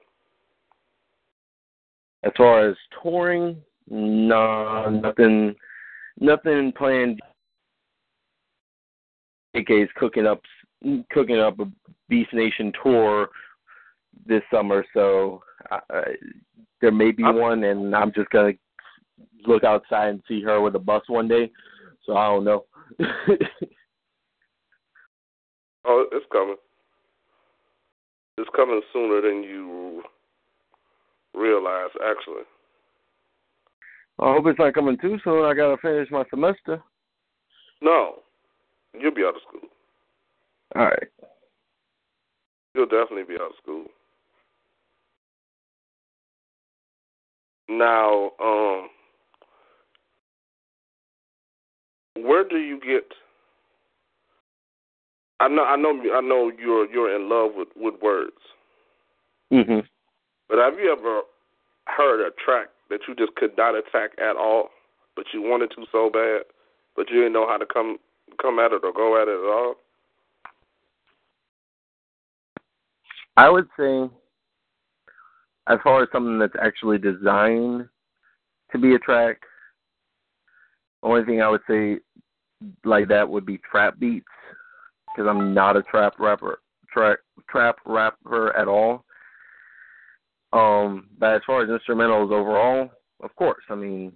As far as touring, nah, nothing, nothing planned. AK is cooking up, cooking up a Beast Nation tour this summer, so uh, there may be one, and I'm just gonna look outside and see her with a bus one day. So I don't know. Oh, it's coming. It's coming sooner than you realize, actually. I hope it's not coming too soon. I gotta finish my semester. No, you'll be out of school. All right. You'll definitely be out of school. Now, um, where do you get? I know, I know, I know you're you're in love with with words, Mhm. but have you ever heard a track that you just could not attack at all, but you wanted to so bad, but you didn't know how to come come at it or go at it at all? I would say, as far as something that's actually designed to be a track, only thing I would say like that would be trap beats, because I'm not a trap rapper, trap trap rapper at all. Um, but as far as instrumentals overall, of course, I mean,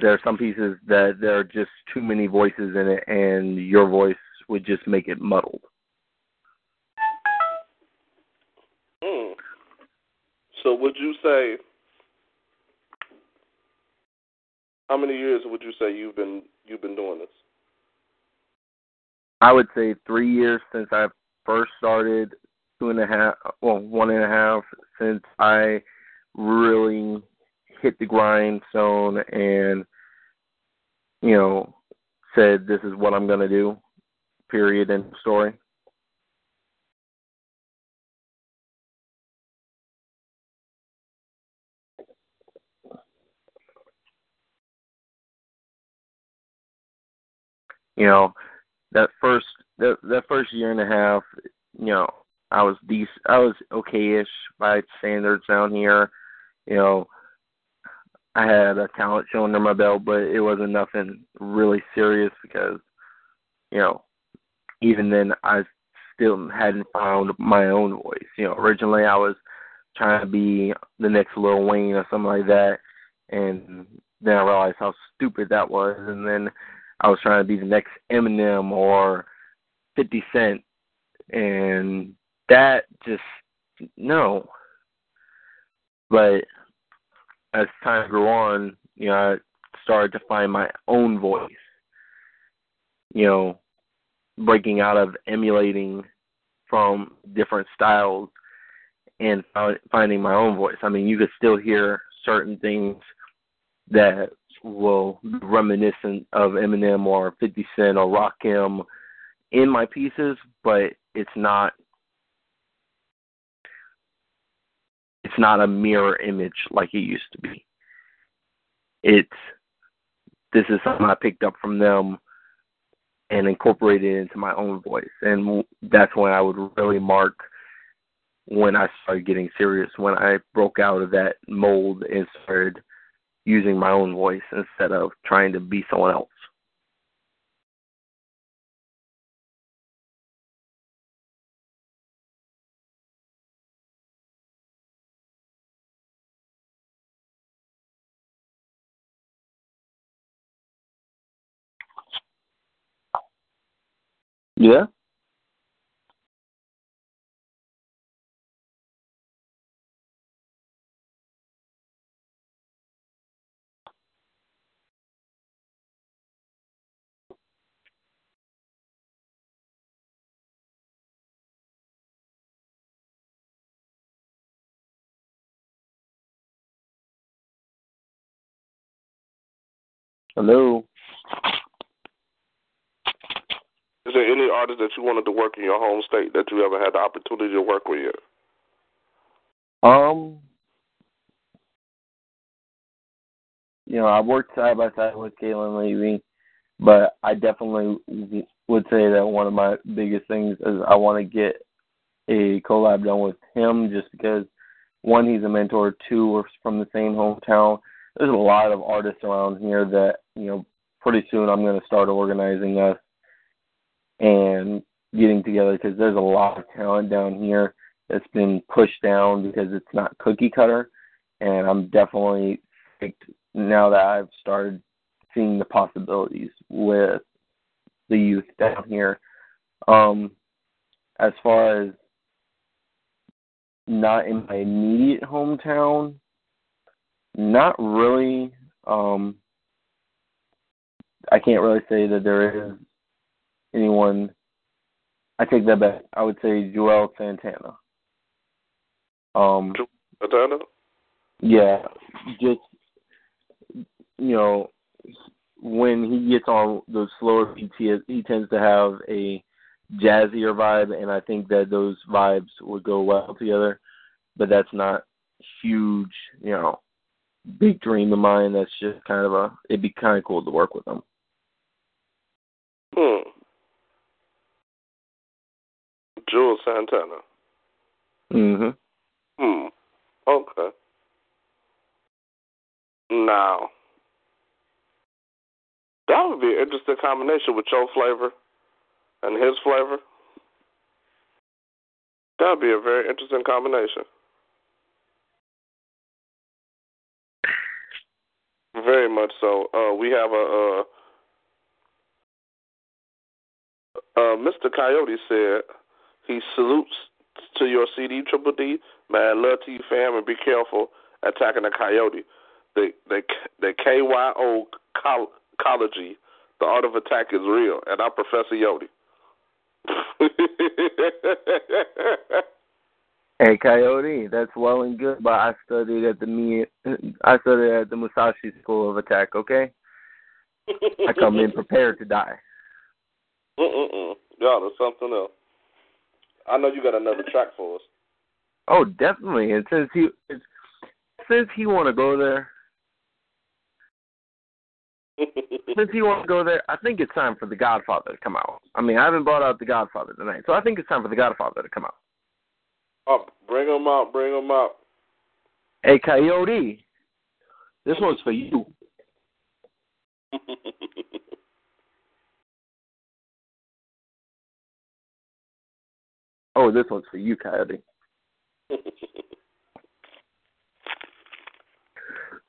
there are some pieces that there are just too many voices in it, and your voice would just make it muddled. So would you say how many years would you say you've been you've been doing this? I would say three years since I first started, two and a half, well, one and a half since I really hit the grindstone and, you know, said this is what I'm to do, period, end story. You know, that first that that first year and a half, you know, I was decent. I was okay-ish by standards down here. You know, I had a talent show under my belt, but it wasn't nothing really serious because, you know, even then I still hadn't found my own voice. You know, originally I was trying to be the next Lil Wayne or something like that, and then I realized how stupid that was, and then I was trying to be the next Eminem or 50 Cent, and that just no. But as time grew on, you know, I started to find my own voice. You know, breaking out of emulating from different styles and finding my own voice. I mean, you could still hear certain things that will be reminiscent of Eminem or 50 Cent or Rakim in my pieces, but it's not it's not a mirror image like it used to be. It's this is something I picked up from them and incorporated into my own voice, and that's when I would really mark when I started getting serious, when I broke out of that mold and started using my own voice instead of trying to be someone else. Yeah. Hello. Is there any artist that you wanted to work in your home state that you ever had the opportunity to work with? yet? Um, you know, I worked side by side with Kalen Levy, but I definitely would say that one of my biggest things is I want to get a collab done with him just because one, he's a mentor, two, we're from the same hometown. There's a lot of artists around here that, you know, pretty soon I'm going to start organizing us and getting together because there's a lot of talent down here that's been pushed down because it's not cookie cutter. And I'm definitely now that I've started seeing the possibilities with the youth down here. Um, as far as not in my immediate hometown, not really. Um, I can't really say that there is anyone. I take that back. I would say Juelz Santana. Um, Santana. Yeah, just you know, when he gets on those slower beats, he, he tends to have a jazzier vibe, and I think that those vibes would go well together. But that's not huge, you know, big dream of mine. That's just kind of a. It'd be kind of cool to work with him. Hmm. Juelz Santana. Mhm. Hmm. Okay. Now, that would be an interesting combination with your flavor and his flavor. That would be a very interesting combination. Very much so. Uh, we have a uh, Mr. Coyote said he salutes to your CD Triple D. Man, love to you, fam, and be careful attacking the coyote. The the the KYO ecology, the art of attack is real, and I'm Professor Yodi. hey Coyote, that's well and good, but I studied at the I studied at the Musashi School of Attack. Okay, I come in prepared to die. Mm-mm-mm. Y'all, something else. I know you got another track for us. Oh, definitely. And since he since he want to go there, Since you want to go there, I think it's time for The Godfather to come out. I mean, I haven't brought out The Godfather tonight, so I think it's time for The Godfather to come out. Oh, bring him out, bring him out. Hey, Coyote, this one's for you. oh, this one's for you, Coyote.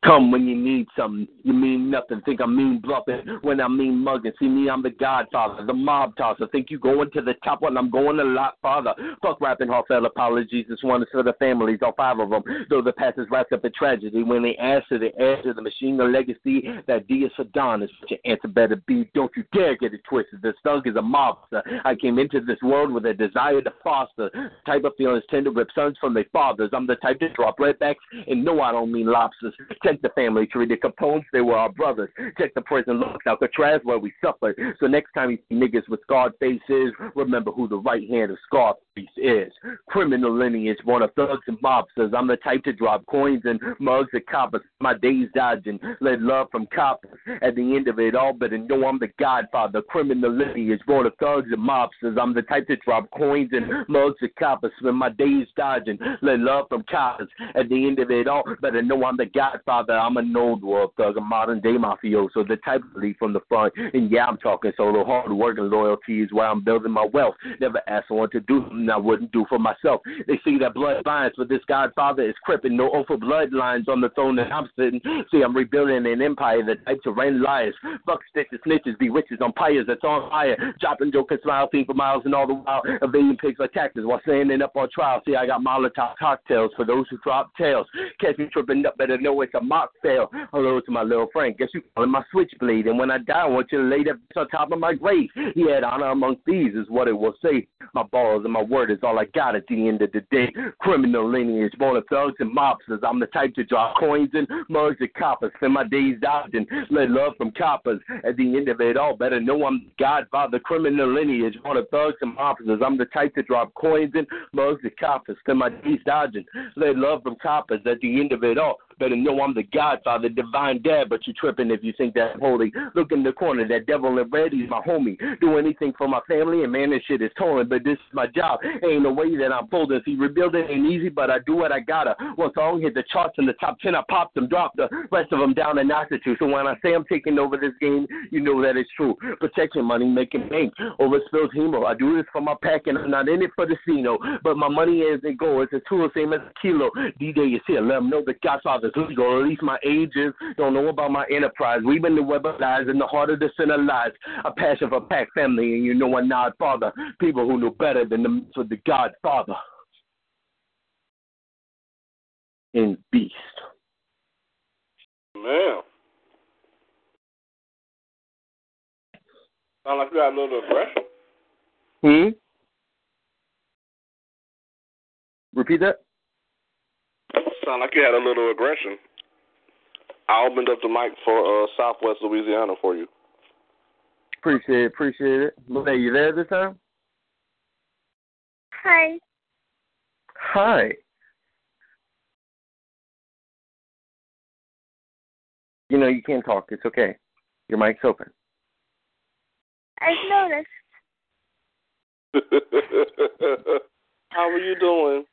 Come when you need something. You mean nothing. Think I mean bluffing when I mean mugging. See me, I'm the godfather, the mob tosser. Think you going to the top when I'm going a lot farther. Fuck rapping heartfelt apologies. This one is for the families, all five of them. Though the past is wrapped up in tragedy. When they answer, they answer the machine, the legacy. That D is for Don is what your answer better be. Don't you dare get it twisted. The thug is a mobster. I came into this world with a desire to foster. Type of feelings tend to rip sons from their fathers. I'm the type to drop redbacks, and no, I don't mean lobsters. Check the family tree. The Capones, they were our brothers. Check the prison looks. Alcatraz, where we suffered. So next time you see niggas with scarred faces, remember who the right hand of Scarface is. Criminal lineage, born of thugs and mobsters. I'm the type to drop coins and mugs at coppers. My days dodging, let love from coppers. At the end of it all, better know I'm the godfather. Criminal lineage, born of thugs and mobsters. I'm the type to drop coins and mugs at coppers. Spend my days dodging, let love from coppers. At the end of it all, better know I'm the godfather. I'm a old world thug, a modern day mafioso, the type of lead from the front. And yeah, I'm talking solo, hard work and loyalty is why I'm building my wealth. Never asked someone to do something I wouldn't do for myself. They see that blood lines, but this godfather is crippin'. No over bloodlines on the throne that I'm sitting. See, I'm rebuilding an empire that types to rain liars. Fuck stitches, snitches, be witches on pyres that's on fire. Dropping joke and smile, thing for miles and all the while evading pigs like taxes while standing up on trial. See, I got Molotov cocktails for those who drop tails. Catch me tripping up, better know it's a mock fail. Hello to my little friend. Guess you call him my switchblade. And when I die, I want you to lay that bitch on top of my grave. He had honor among thieves, is what it will say. My balls and my word is all I got at the end of the day. Criminal lineage, born of thugs and mobsters. I'm the type to drop coins and mugs and coppers. Spend my days dodging, let love from coppers. At the end of it all, better know I'm the Godfather. Criminal lineage, born of thugs and mobsters. I'm the type to drop coins and mugs and coppers. Spend my days dodging, let love from coppers. At the end of it all, better know I'm the Godfather, divine dad, but you tripping if you think that holy. Look in the corner, that devil in red, he's my homie. Do anything for my family, and man, this shit is torn, but this is my job. Ain't no way that I'm folding. See, rebuilding ain't easy, but I do what I gotta. One song hit the charts in the top 10, I popped them, dropped the rest of them down a notch two. So when I say I'm taking over this game, you know that it's true. Protection, money, making bank. Over spilled hemo. I do this for my pack, and I'm not in it for the casino. But my money isn't gold. It's a tool, same as a kilo. DJ is here. Let them know the Godfather's legal. Least my age is. Don't know about my enterprise. We've been the web of lies in the heart of the center lies. A passion for pack family, and you know I'm not father. People who know better than the for the Godfather. In Beast. Man. Sound like you got a little aggression. Hmm? Repeat that? Sound like you had a little aggression. I opened up the mic for uh, Southwest Louisiana for you. Appreciate it, appreciate it. Lene, you there this time? Hi. Hi. You know you can't talk. It's okay. Your mic's open. I've noticed. How are you doing?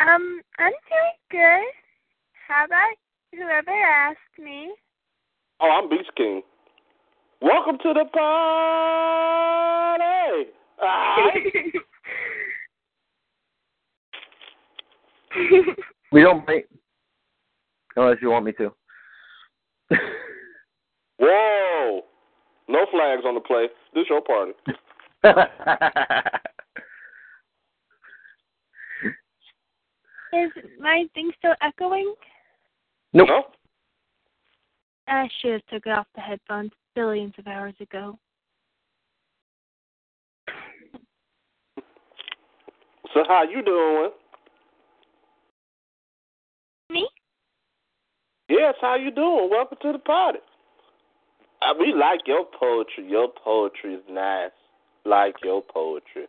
Um, I'm doing good. How about whoever asked me? Oh, I'm Beast King. Welcome to the party. We don't make unless you want me to. Whoa! No flags on the play. This your party. Is my thing still echoing? Nope. No? I should have took it off the headphones billions of hours ago. So how you doing? Me? Yes, how you doing? Welcome to the party. I, we like your poetry. Your poetry is nice. Like your poetry.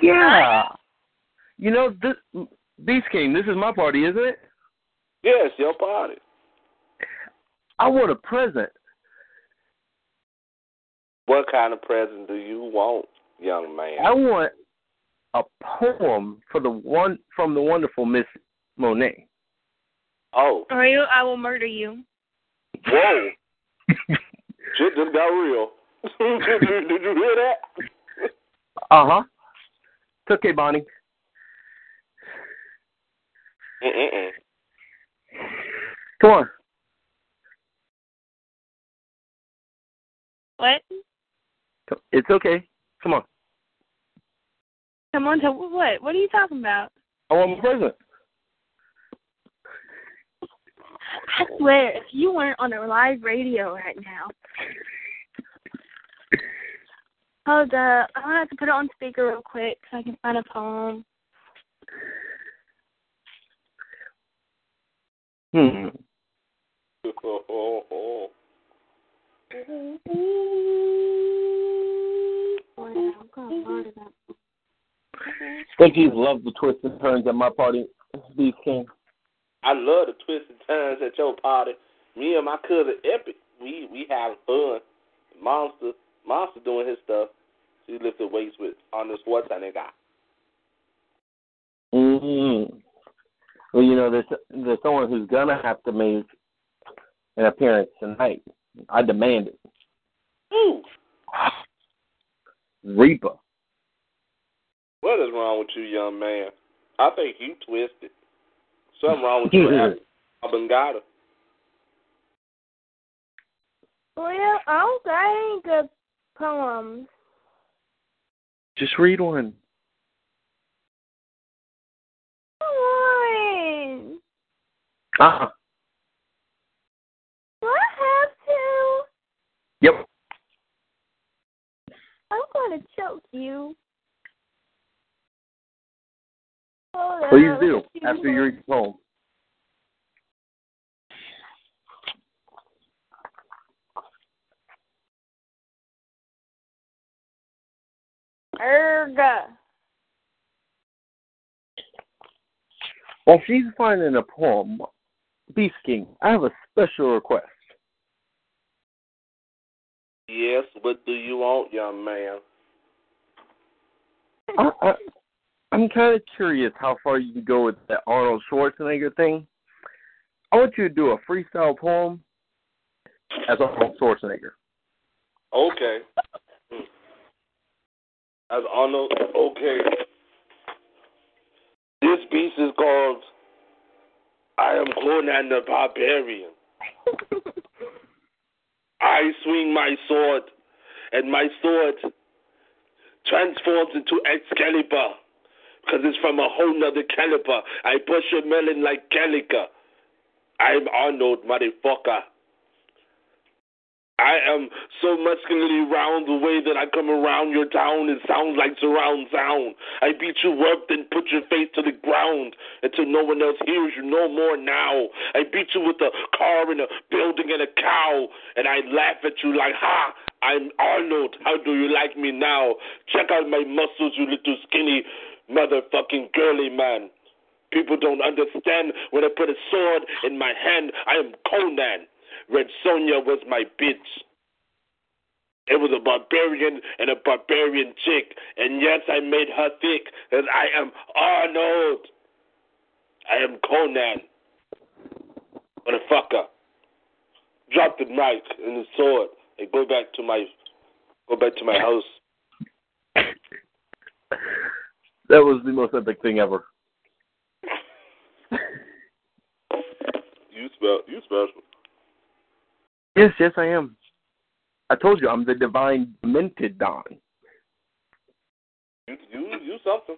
Yeah. You know, this Beast King, this is my party, isn't it? Yes, your party. I want a present. What kind of present do you want, young man? I want a poem for the one from the wonderful Miss Monet. Oh, are you? I will murder you. whoa! Shit just got real. did, you, did you hear that? Uh huh. It's okay, Bonnie. Mm-mm-mm. Come on. What? It's okay. Come on. Come on to what? What are you talking about? I want my present. I swear, if you weren't on a live radio right now. Hold up. I'm gonna have to put it on speaker real quick so I can find a poem. Hmm. Think you love the twists and turns at my party, Beef King. I love the twists and turns at your party. Me and my cousin Epic, we we having fun. Monster, Monster doing his stuff. He lifted weights with Arnold Schwarzenegger. Mm-hmm. Well, you know, there's there's someone who's gonna have to make an appearance tonight. I demand it. Ooh, Reaper. what is wrong with you, young man? I think you twisted. Something wrong with your app. Abangada. Well, I don't got any good poems. Just read one. On. Uh-huh. Do I have to? Yep. I'm gonna choke you. Hold Please up. do after you read the. Erga. While she's finding a poem, Beast King, I have a special request. Yes, what do you want, young man? I, I, I'm kind of curious how far you can go with that Arnold Schwarzenegger thing. I want you to do a freestyle poem as Arnold Schwarzenegger. Okay. Hmm. As Arnold, okay. This piece is called I Am Conan the Barbarian. I swing my sword, and my sword transforms into Excalibur because it's from a whole nother caliber. I push your melon like Gallagher. I'm Arnold, motherfucker. I am so muscularly round the way that I come around your town. It sounds like surround sound. I beat you up, then put your face to the ground until no one else hears you no more now. I beat you with a car and a building and a cow, and I laugh at you like, ha, I'm Arnold. How do you like me now? Check out my muscles, you little skinny motherfucking girly man. People don't understand when I put a sword in my hand. I am Conan. Red Sonja was my bitch. It was a barbarian and a barbarian chick. And yes, I made her thick. And I am Arnold. I am Conan. Motherfucker. Drop the knife and the sword and go back to my go back to my house. That was the most epic thing ever. You spell you special. Yes, yes, I am. I told you I'm the divine demented Don. You you you something.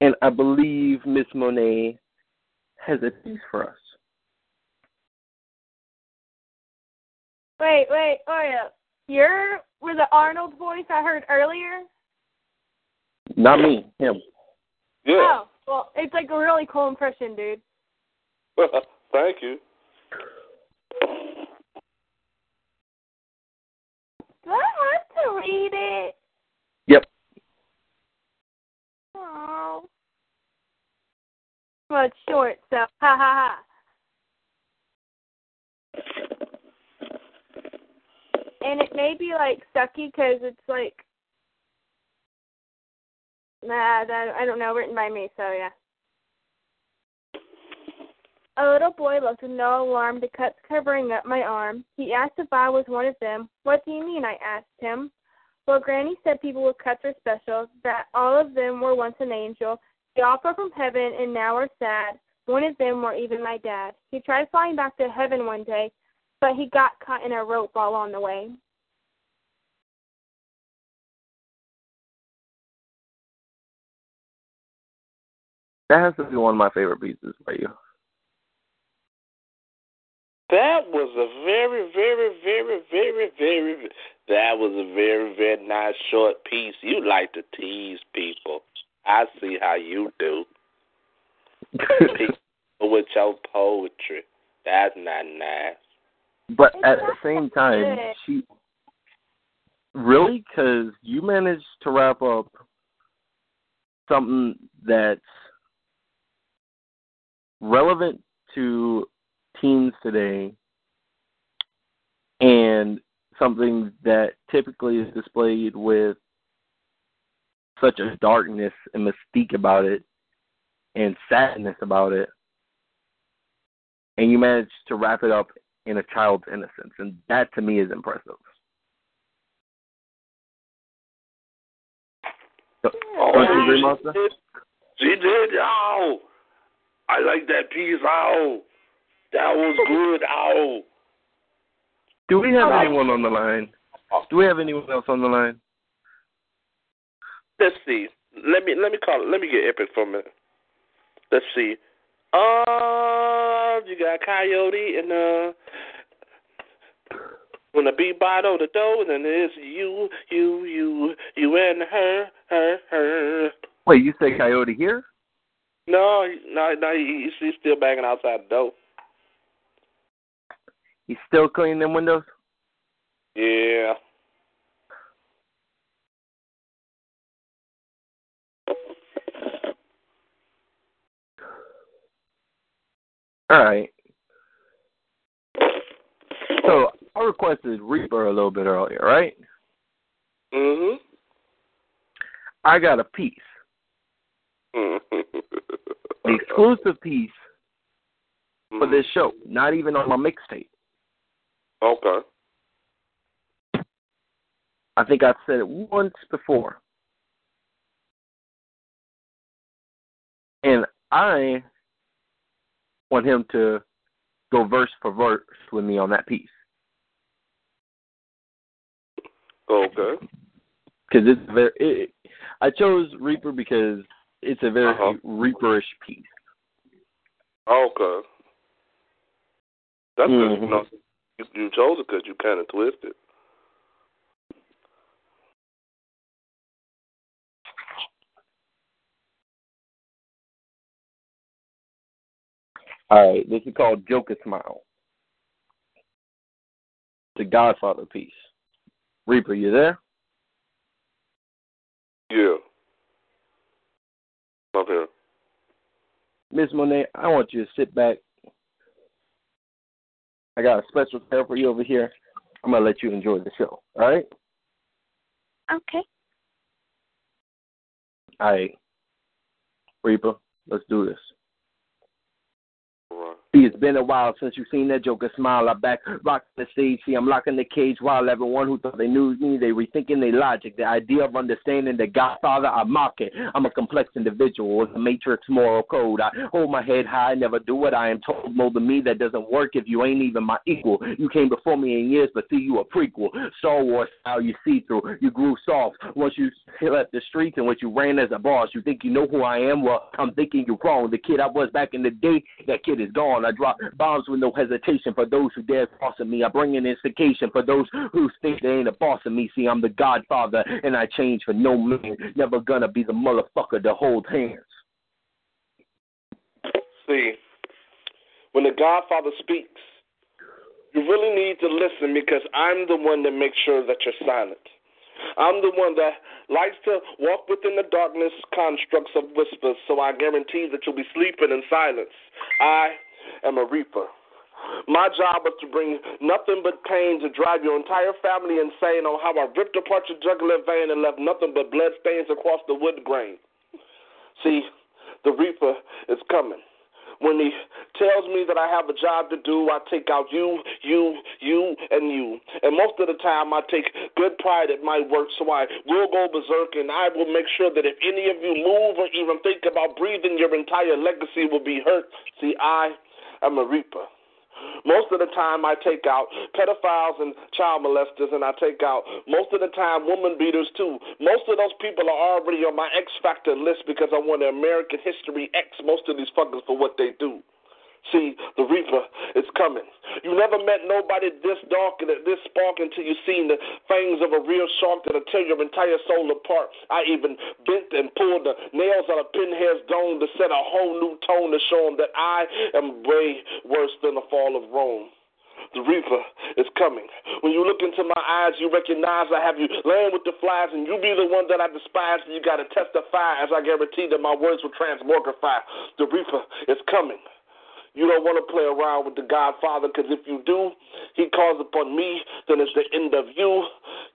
And I believe Miss Monet has a piece for us. Wait, wait, Oreo. You're with the Arnold voice I heard earlier? Not me, him. Yeah. Oh, well, it's like a really cool impression, dude. Well, thank you. Do I have to read it? Yep. Oh. Well, it's short, so ha ha ha. And it may be like sucky because it's like, nah, I don't know, written by me, so yeah. A little boy looked with no alarm the cuts covering up my arm. He asked if I was one of them. What do you mean? I asked him. Well, Granny said people with cuts are special, that all of them were once an angel. They all fell from heaven and now are sad. One of them were even my dad. He tried flying back to heaven one day, but he got caught in a rope all on the way. That has to be one of my favorite pieces by you. That was a very, very, very, very, very. That was a very, very nice short piece. You like to tease people. I see how you do. with your poetry. That's not nice. But at the same time, she really because you managed to wrap up something that's relevant to teens today and something that typically is displayed with such a darkness and mystique about it and sadness about it and you manage to wrap it up in a child's innocence and that to me is impressive Oh, Don't you agree, Monster? She did, oh. I like that piece, oh. That was good, oh. Do we have anyone on the line? Do we have anyone else on the line? Let's see. Let me let me call. Let me get epic for a minute. Let's see. Uh, you got Coyote and uh, when the beat bottle the dough, then it's you, you, you, you and her, her, her. Wait, you say Coyote here? No, no, no. He, he's still banging outside the door. He's still cleaning them windows? Yeah. All right. So I requested Reaper a little bit earlier, right? Mhm. I got a piece. The exclusive piece for Mhm. this show, not even on my mixtape. Okay. I think I've said it once before. And I want him to go verse for verse with me on that piece. Okay. Because it's very. It, I chose Reaper because it's a very Uh-huh. Reaperish piece. Okay. That's good. Mhm. You, know, you, you chose it because you kind of twisted. All right, this is called Joker Smile. The Godfather piece. Reaper, you there? Yeah. Up here. Miss Monet, I want you to sit back. I got a special pair for you over here. I'm gonna let you enjoy the show. All right? Okay. All right. Reaper, let's do this. It's been a while since you've seen that Joker smile. I back rocking the stage. See, I'm locking the cage while everyone who thought they knew me, they rethinking their logic. The idea of understanding the Godfather, I mock it. I'm a complex individual with a matrix moral code. I hold my head high, never do what I am told. Mold to me that doesn't work if you ain't even my equal. You came before me in years, but see, you a prequel. Star Wars style, you see through. You grew soft once you left the streets and once you ran as a boss. You think you know who I am? Well, I'm thinking you're wrong. The kid I was back in the day, that kid is gone. I drop bombs with no hesitation for those who dare cross me. I bring an instigation for those who think they ain't a boss of me. See, I'm the Godfather, and I change for no man. Never gonna be the motherfucker to hold hands. See, when the Godfather speaks, you really need to listen because I'm the one that makes sure that you're silent. I'm the one that likes to walk within the darkness constructs of whispers, so I guarantee that you'll be sleeping in silence. I am a reaper. My job was to bring nothing but pain to drive your entire family insane on how I ripped apart your jugular vein and left nothing but blood stains across the wood grain. See, the reaper is coming. When he tells me that I have a job to do, I take out you, you, you, and you. And most of the time, I take good pride at my work, so I will go berserk and I will make sure that if any of you move or even think about breathing, your entire legacy will be hurt. See, I am a reaper. Most of the time, I take out pedophiles and child molesters, and I take out most of the time woman beaters too. Most of those people are already on my X Factor list because I want to American History X most of these fuckers for what they do. See, the Reaper is coming. You never met nobody this dark and this spark until you seen the fangs of a real shark that'll tear your entire soul apart. I even bent and pulled the nails out of Pinhead's dome to set a whole new tone to show him that I am way worse than the fall of Rome. The Reaper is coming. When you look into my eyes, you recognize I have you laying with the flies, and you be the one that I despise, and you got to testify as I guarantee that my words will transmogrify. The Reaper is coming. You don't want to play around with the Godfather because if you do, he calls upon me, then it's the end of you,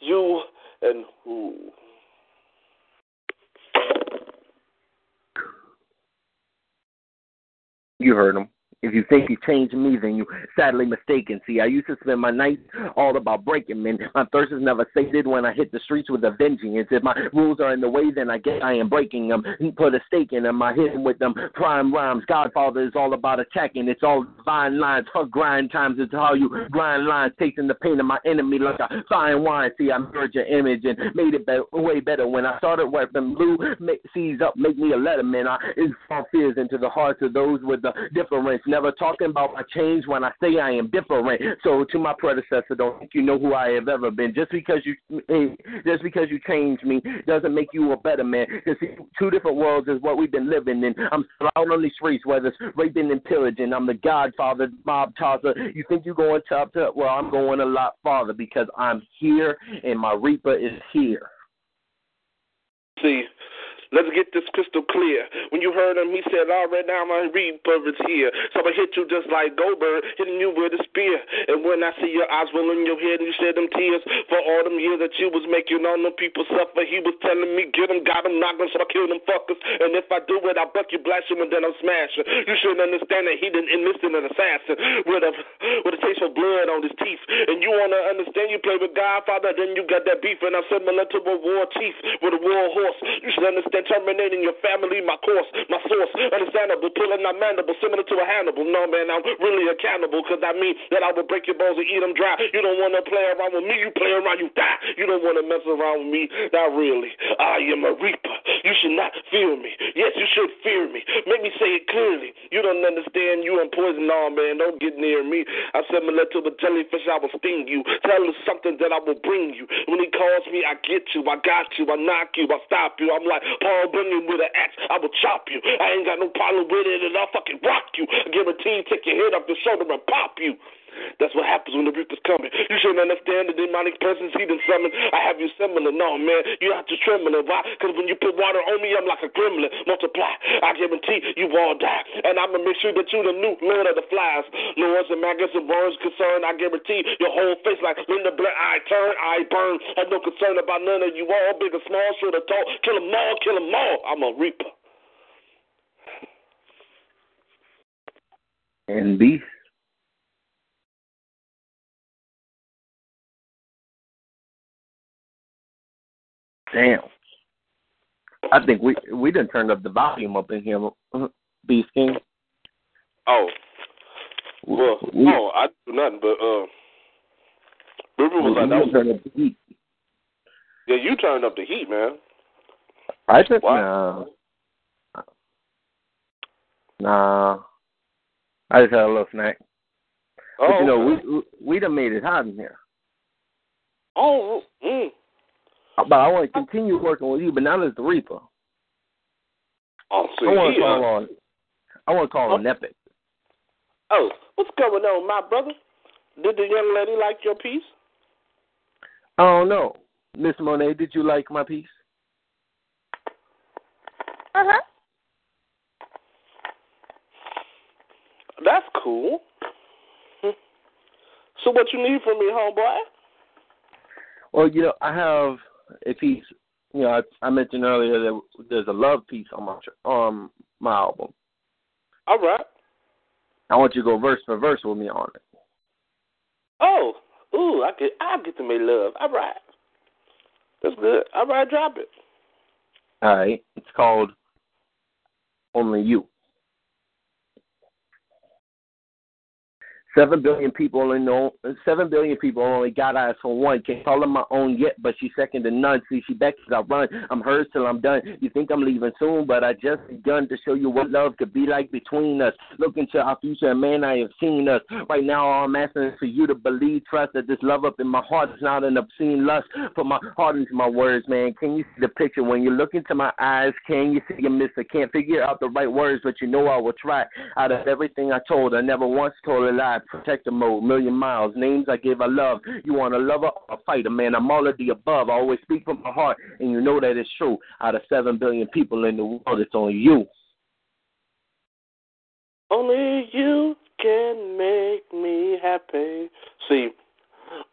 you, and who. You heard him. If you think you changed me, then you sadly mistaken. See, I used to spend my nights all about breaking men. My thirst is never sated when I hit the streets with a vengeance. If my rules are in the way, then I guess I am breaking them. He put a stake in them. I hit him with them prime rhymes. Godfather is all about attacking. It's all fine lines. Her grind times it's how you grind lines, tasting the pain of my enemy like a fine wine. See, I mirrored your image and made it better, way better. When I started wearing blue, make, seas up, make me a letterman. I install fears into the hearts of those with the difference never talking about my change when I say I am different. So to my predecessor, don't think you know who I have ever been. Just because you just because you changed me doesn't make you a better man. Because two different worlds is what we've been living in. I'm out on these streets, whether it's raping and pillaging. I'm the Godfather, mob tosser. You think you're going top to well, I'm going a lot farther because I'm here and my Reaper is here. See, Let's get this crystal clear. When you heard him, he said, All right, now my reaper is here. So I hit you just like Goldberg, hitting you with a spear. And when I see your eyes roll in your head and you shed them tears for all them years that you was making all them people suffer, he was telling me, Get them, got them, knock them, so I kill them fuckers. And if I do it, I buck you, blast you, and then I'm smashing. You shouldn't understand that he didn't enlist an assassin with a, with a taste of blood on his teeth. And you want to understand, you play with Godfather, then you got that beef, and I'm similar to a war chief with a war horse. You should understand and terminating your family, my course, my source. Understandable, pulling my mandible, similar to a Hannibal. No, man, I'm really accountable because I mean that I will break your bones and eat them dry. You don't want to play around with me, you play around, you die. You don't want to mess around with me, not really. I am a reaper. You should not fear me. Yes, you should fear me. Make me say it clearly. You don't understand. You and poison all, man. Don't get near me. I'm similar to the jellyfish. I will sting you. Tell him something that I will bring you. When he calls me, I get you. I got you. I knock you. I stop you. I'm like, Paul Bunyan with an axe. I will chop you. I ain't got no problem with it, and I'll fucking rock you. I guarantee take your head off your shoulder and pop you. That's what happens when the reaper's coming. You shouldn't understand the demonic presence he done summoned. I have you similar. No, man, you have to tremble. Why? Because when you put water on me, I'm like a gremlin. Multiply. I guarantee you all die. And I'm going to make sure that you the new Lord of the Flies. Lords and maggots and worms concerned. I guarantee your whole face like Linda Blair. I turn, I burn. Have no concern about none of you all, big or small, short or tall. Kill them all, kill them all. I'm a reaper. And beast. Damn. I think we we didn't turn up the volume up in here, Beast King. Oh. Well, we, oh, I do nothing but uh. River was like that was, turn up the heat. Yeah, you turned up the heat, man. I just nah. Nah. I just had a little snack. Oh, but you know, okay. we we done made it hot in here. Oh, mm. But I want to continue working with you, but not as the Reaper. Oh, see, I want to call uh, on. I want to call on Epic. Oh, what's going on, my brother? Did the young lady like your piece? I don't know. Miss Monet, did you like my piece? Uh huh. That's cool. So what you need from me, homeboy? Well, you know, I have a he's, You know, I, I mentioned earlier that there's a love piece on my on my album. All right. I want you to go verse for verse with me on it. Oh, ooh, I get I get to make love. All right. That's good. All right, drop it. All right. It's called Only You. Seven billion people only know. Seven billion people only got eyes for one. Can't call her my own yet, but she's second to none. See, she beckons, I run. I'm hers till I'm done. You think I'm leaving soon, but I just begun to show you what love could be like between us. Look into our future, and man, I have seen us. Right now, all I'm asking is for you to believe, trust that this love up in my heart is not an obscene lust. Put my heart into my words, man. Can you see the picture when you look into my eyes? Can you see a miss? I can't figure out the right words, but you know I will try. Out of everything I told, I never once told a lie protector mode, million miles, names I give I love. You want a lover or a fighter, man? I'm all of the above. I always speak from my heart, and you know that it's true. Out of seven billion people in the world, it's only you. Only you can make me happy. See,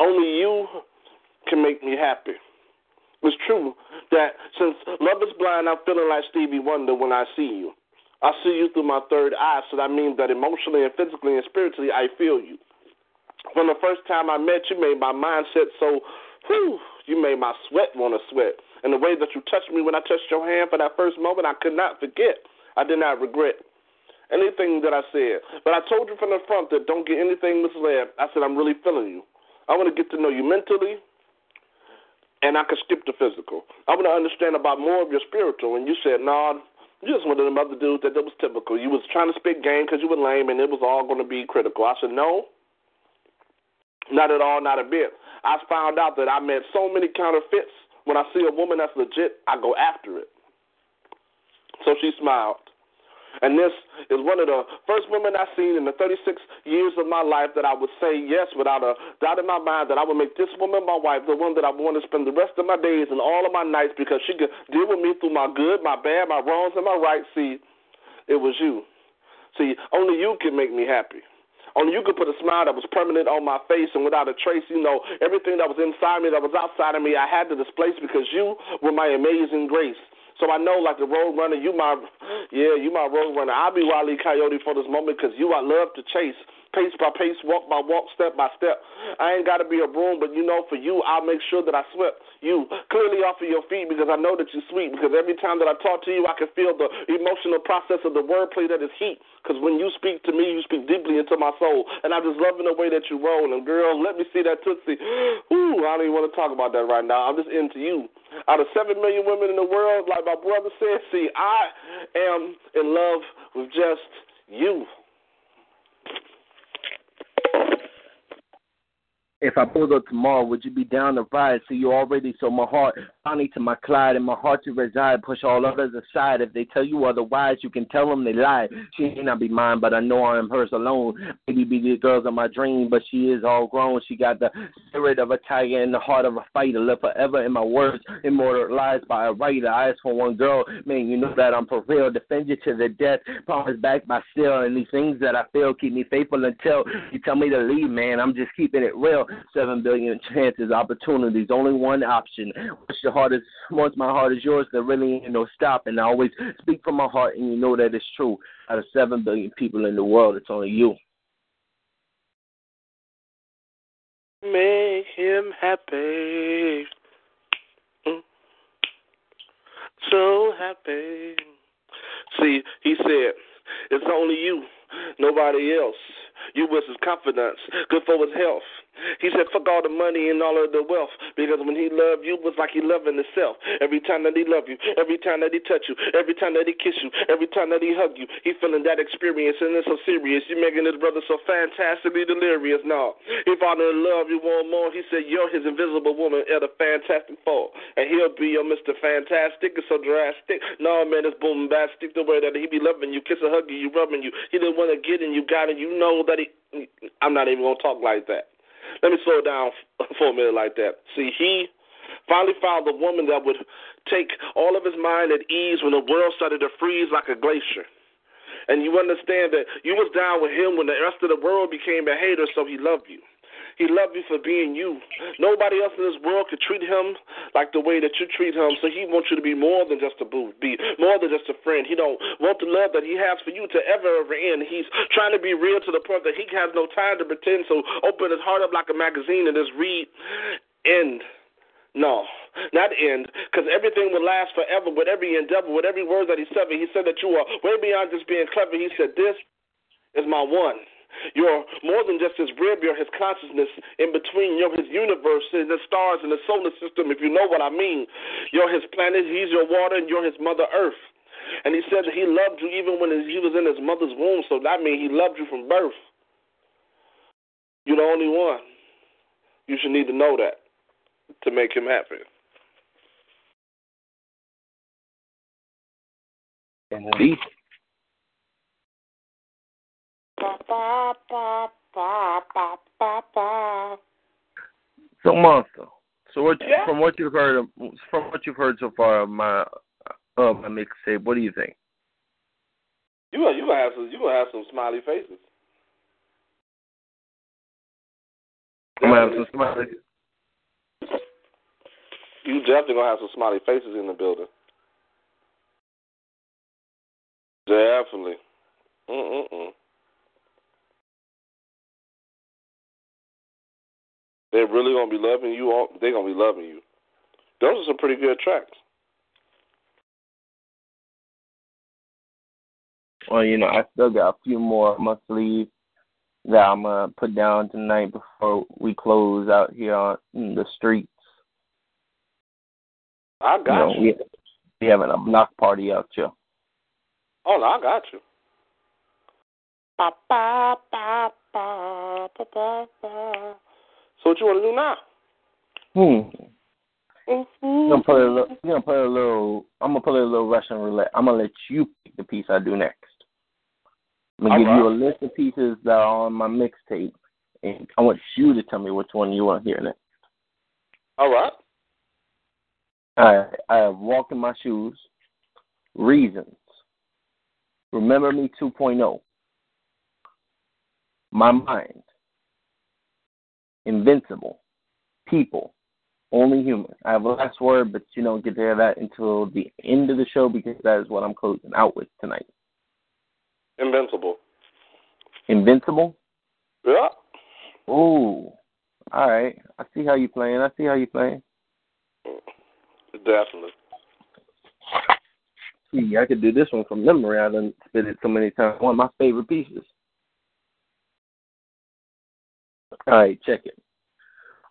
only you can make me happy. It's true that since love is blind, I'm feeling like Stevie Wonder when I see you. I see you through my third eye, so that means that emotionally and physically and spiritually, I feel you. When the first time I met you, made my mindset so, whew, you made my sweat want to sweat. And the way that you touched me when I touched your hand for that first moment, I could not forget. I did not regret anything that I said. But I told you from the front that don't get anything misled. I said, I'm really feeling you. I want to get to know you mentally, and I can skip the physical. I want to understand about more of your spiritual. And you said, no, nah, you just one of them other dudes that, that was typical. You was trying to spit game because you were lame, and it was all going to be critical. I said, no, not at all, not a bit. I found out that I met so many counterfeits. When I see a woman that's legit, I go after it. So she smiled. And this is one of the first women I've seen in the 36 years of my life that I would say yes without a doubt in my mind that I would make this woman my wife, the one that I want to spend the rest of my days and all of my nights because she could deal with me through my good, my bad, my wrongs, and my rights. See, it was you. See, only you can make me happy. Only you could put a smile that was permanent on my face and without a trace, you know, everything that was inside me, that was outside of me, I had to displace because you were my amazing grace. So I know, like the road runner, you my, yeah, you my road runner. I'll be Wile E. Coyote for this moment because you I love to chase pace by pace, walk by walk, step by step. I ain't got to be a broom, but you know, for you, I'll make sure that I swept you clearly off of your feet because I know that you're sweet. Because every time that I talk to you, I can feel the emotional process of the wordplay that is heat. Because when you speak to me, you speak deeply into my soul. And I'm just loving the way that you roll. And girl, let me see that Tootsie. Ooh, I don't even want to talk about that right now. I'm just into you. Out of seven million women in the world, like my brother said, see, I am in love with just you. If I pulled up tomorrow, would you be down to ride? So you already so my heart, Bonnie to my Clyde, and my heart to reside. Push all others aside. If they tell you otherwise, you can tell them they lie. She may not be mine, but I know I am hers alone. Maybe be the girls of my dream, but she is all grown. She got the spirit of a tiger and the heart of a fighter. Live forever in my words, immortalized by a writer. Eyes for one girl, man, you know that I'm for real. Defend you to the death. Promise back by still, and these things that I feel keep me faithful until you tell me to leave, man. I'm just keeping it real. Seven billion chances, opportunities, only one option. Once your heart is, once my heart is yours, there really ain't no stopping. I always speak from my heart, and you know that it's true. Out of seven billion people in the world, it's only you. Make him happy. Mm. So happy. See, he said, it's only you, nobody else. You was his confidence, good for his health. He said, fuck all the money and all of the wealth. Because when he loved you, it was like he loving himself. Every time that he loved you, every time that he touched you, every time that he kissed you, every time that he hugged you, he feeling that experience and it's so serious. You making his brother so fantastically delirious. No. He falling in love you want more. He said, You're his invisible woman at a fantastic fall. And he'll be your Mr. Fantastic. It's so drastic. No, man, it's bombastic the way that he be loving you, kissing, hugging you, rubbing you. He didn't want to get in you, got it. You know that he. I'm not even to talk like that. Let me slow down for a minute like that. See, he Finally found the woman that would take all of his mind at ease when the world started to freeze like a glacier. And you understand that you was down with him when the rest of the world became a hater, so he loved you. He loved you for being you. Nobody else in this world could treat him like the way that you treat him. So he wants you to be more than just a boo, be more than just a friend. He don't want the love that he has for you to ever ever end. He's trying to be real to the point that he has no time to pretend. So open his heart up like a magazine and just read. End. No, not end, because everything will last forever with every endeavor, with every word that he said. He said that you are way beyond just being clever. He said, This is my one. You're more than just his rib, you're his consciousness in between. You're his universe and the stars and the solar system, if you know what I mean. You're his planet, he's your water, and you're his mother earth. And he said that he loved you even when he was in his mother's womb, so that means he loved you from birth. You're the only one. You should need to know that to make him happy. So monster. So what Yeah. from what you've heard of, from what you've heard so far of my of my mixtape, what do you think? You gonna you gonna have some you gonna have some smiley faces. I'm gonna have some smiley. You definitely gonna have some smiley faces in the building. Definitely. Mm mm mm. They're really gonna be loving you. All, they're gonna be loving you. Those are some pretty good tracks. Well, you know, I still got a few more up my sleeve that I'm gonna put down tonight before we close out here on the streets. I You got know, you. we we having a block party out here. Oh no, I got you. Ba, ba, ba, ba, ba, ba, ba. So what you want to do now? Hmm. Mm-hmm. I'm gonna put a little. I'm gonna put a little. I'm gonna a little Russian roulette. I'm gonna let you pick the piece I do next. I'm gonna All give you a list of pieces that are on my mixtape, and I want you to tell me which one you want to hear next. All right. I I have Walk in My Shoes, Reasons, Remember Me 2.0, My Mind, Invincible, People, Only Human. I have a last word, but you don't get to hear that until the end of the show because that is what I'm closing out with tonight. Invincible. Invincible? Yeah. Ooh. All right. I see how you playing. I see how you playing. Definitely. See, I could do this one from memory. I done spit it so many times. One of my favorite pieces. All right, check it.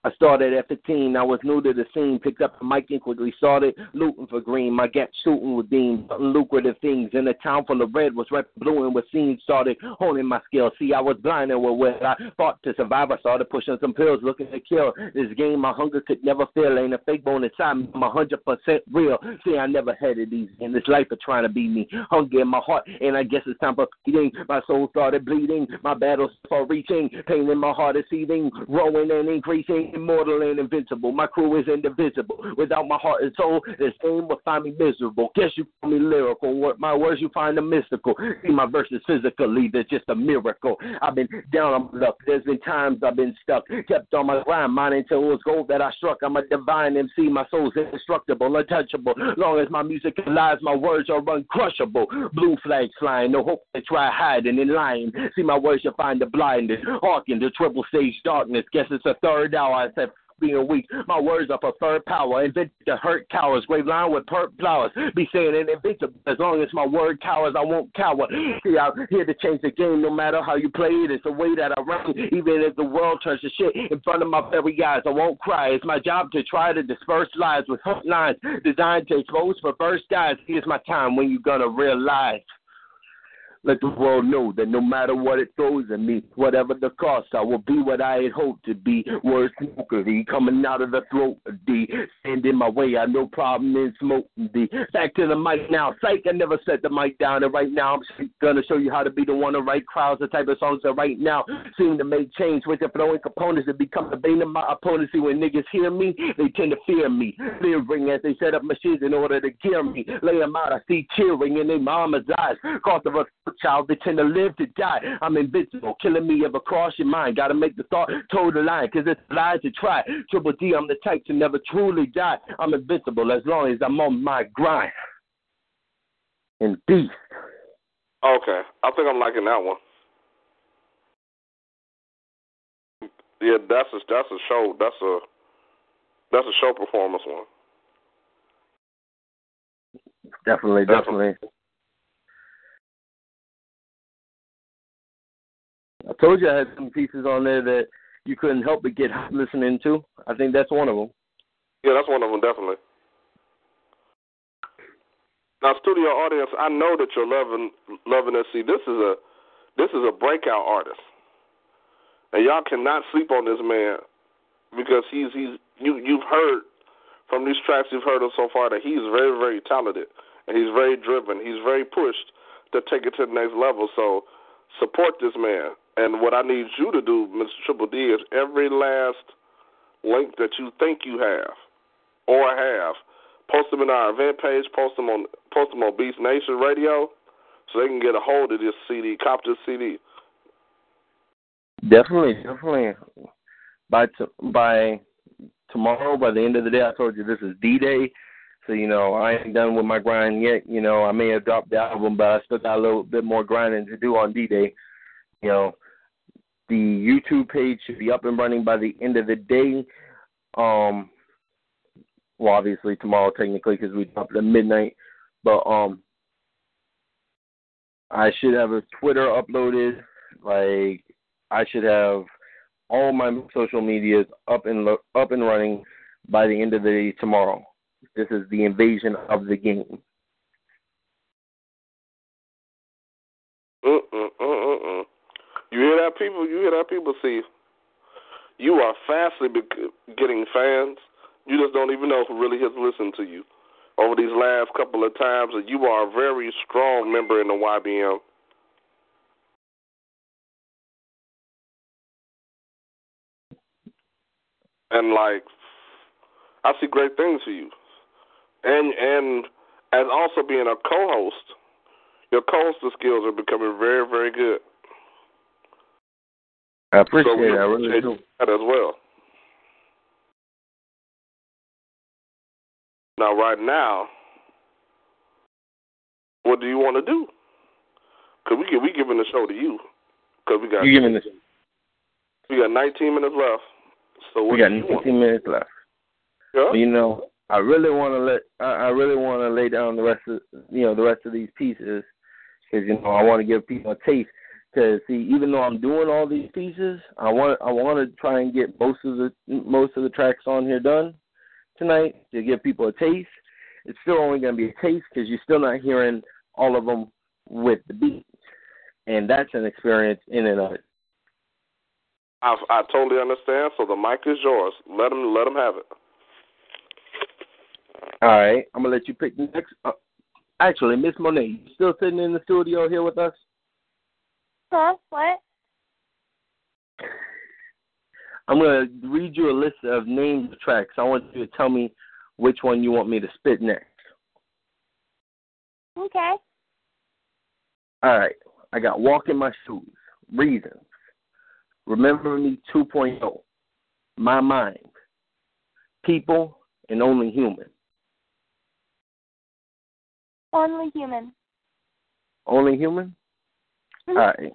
I started at 15. I was new to the scene. Picked up the mic and quickly started looting for green. My gap shooting with deemed lucrative things. In a town full of red was red, blue, and with scenes started honing my skills. See, I was blinded with what I fought to survive. I started pushing some pills, looking to kill this game. My hunger could never fill. Ain't a fake bone inside me. I'm 100% real. See, I never had it easy in this life of trying to be me. Hunger in my heart, and I guess it's time for feeding. My soul started bleeding. My battles for reaching. Pain in my heart is seething, growing and increasing immortal and invincible. My crew is indivisible. Without my heart and soul, this game will find me miserable. Guess you find me lyrical. My words you find them mystical. See my verses physically, they're just a miracle. I've been down on my luck. There's been times I've been stuck. Kept on my grind, mine until it was gold that I struck. I'm a divine MC. My soul's indestructible, untouchable. Long as my music lies, my words are uncrushable. Blue flags flying, no hope to try hiding in lying. See my words you find the blinded. Hearken to triple stage darkness. Guess it's a third hour. Said being weak. My words are preferred power. Invented to hurt cowards. Grave line with perp flowers. Be saying it invincible. As long as my word cowers, I won't cower. See, I'm here to change the game no matter how you play it. It's the way that I run. Even if the world turns to shit in front of my very eyes, I won't cry. It's my job to try to disperse lies with hook lines designed to expose perverse guys. Here's my time when you're gonna realize. Let the world know that no matter what it throws at me, whatever the cost, I will be what I had hoped to be. Words smokery coming out of the throat of D. Stand in my way. I no problem in smoking the back to the mic now. Psych, I never set the mic down, and right now I'm gonna show you how to be the one to write crowds, the type of songs that right now seem to make change with the flowing components that become the bane of my opponents. See, when niggas hear me, they tend to fear me. Fearing as they set up machines in order to kill me. Lay them out, I see cheering in their mama's eyes. Cost of a child, they tend to live to die. I'm invincible, killing me ever cross your mind. Gotta make the thought toe the line, cause it's lies to try. Triple D, I'm the type to never truly die. I'm invincible as long as I'm on my grind. And beast. Okay, I think I'm liking that one. Yeah, that's a that's a show. That's a that's a show performance one. Definitely, definitely. I told you I had some pieces on there that you couldn't help but get listening to. I think that's one of them. Yeah, that's one of them, definitely. Now, studio audience, I know that you're loving loving this. See, this is a this is a breakout artist, and y'all cannot sleep on this man because he's he's you you've heard from these tracks you've heard of so far that he's very very talented and he's very driven. He's very pushed to take it to the next level. So support this man. And what I need you to do, Mr. Triple D, is every last link that you think you have or have, post them in our event page, post them on post them on Beast Nation Radio, so they can get a hold of this CD, cop this CD. Definitely, definitely. By t- by tomorrow, by the end of the day, I told you this is D Day. So, you know, I ain't done with my grind yet. You know, I may have dropped the album, but I still got a little bit more grinding to do on D Day. You know, the YouTube page should be up and running by the end of the day. Um, well, obviously tomorrow technically because we dropped at midnight, but um, I should have a Twitter uploaded. Like I should have all my social medias up and lo- up and running by the end of the day tomorrow. This is the invasion of the game. Mm-mm-mm-mm. You hear that, people? You hear that, people? See, you are fastly getting fans. You just don't even know who really has listened to you over these last couple of times, and you are a very strong member in the YBN. And like, I see great things for you, and and as also being a co-host, your co-hosting skills are becoming very, very good. I appreciate so we it. I really do. that as well. Now, right now, what do you want to do? Cause we we giving the show to you. Cause we got You giving this? we got 19 minutes left. So We got 19 minutes left. Yeah. You know, I really want to let I, I really want to lay down the rest of you know the rest of these pieces because you know I want to give people a taste. Because see, even though I'm doing all these pieces, I want I want to try and get most of the most of the tracks on here done tonight to give people a taste. It's still only going to be a taste because you're still not hearing all of them with the beat, and that's an experience in and of it. I I totally understand. So the mic is yours. Let them let them have it. All right, I'm gonna let you pick the next. Uh, actually, Miss Monet, you still sitting in the studio here with us? Huh? What? I'm gonna read you a list of names of tracks. I want you to tell me which one you want me to spit next. Okay. All right, I got Walk in My Shoes, Reasons, Remember Me 2.0, My Mind, People, and Only Human. Only human. Only Human? All right.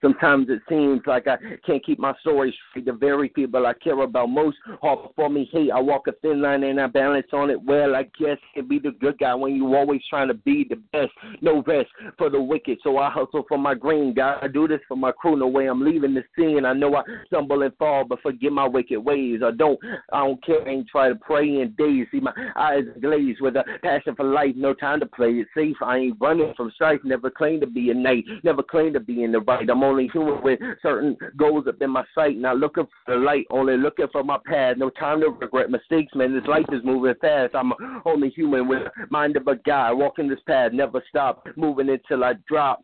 Sometimes it seems like I can't keep my story straight. The very people I care about most all for me hate. I walk a thin line and I balance on it well. I guess can be the good guy when you always trying to be the best. No rest for the wicked, so I hustle for my green. God, I do this for my crew. No way I'm leaving the scene. I know I stumble and fall, but forget my wicked ways. I don't, I don't care. Ain't try to pray in days. See my eyes glazed with a passion for life. No time to play it safe. I ain't running from strife. Never claim to be a knight. Never claim to be in the right. I'm only human with certain goals up in my sight. Not looking for the light, only looking for my path. No time to regret mistakes, man. This life is moving fast. I'm only human with mind of a guy. Walking this path, never stop. Moving until I drop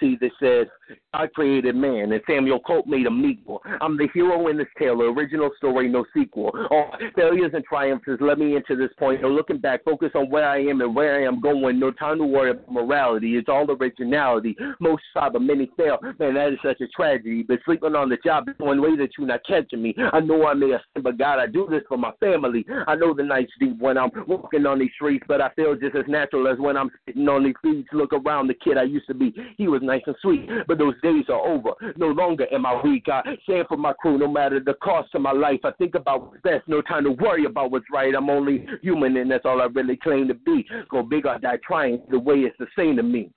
see that says, I created man, and Samuel Colt made him equal. I'm the hero in this tale, original story, no sequel. All failures and triumphs led me into this point. No looking back, focus on where I am and where I am going. No time to worry about morality. It's all originality. Most try, but many fail. Man, that is such a tragedy. But sleeping on the job is one way that you're not catching me. I know I may have sinned, but God, I do this for my family. I know the night's deep when I'm walking on these streets, but I feel just as natural as when I'm sitting on these feet. Look around the kid I used to be. He was nice and sweet, but those days are over. No longer am I weak. I stand for my crew no matter the cost of my life. I think about what's best, no time to worry about what's right. I'm only human, and that's all I really claim to be. Go big or die trying, the way it's the same to me.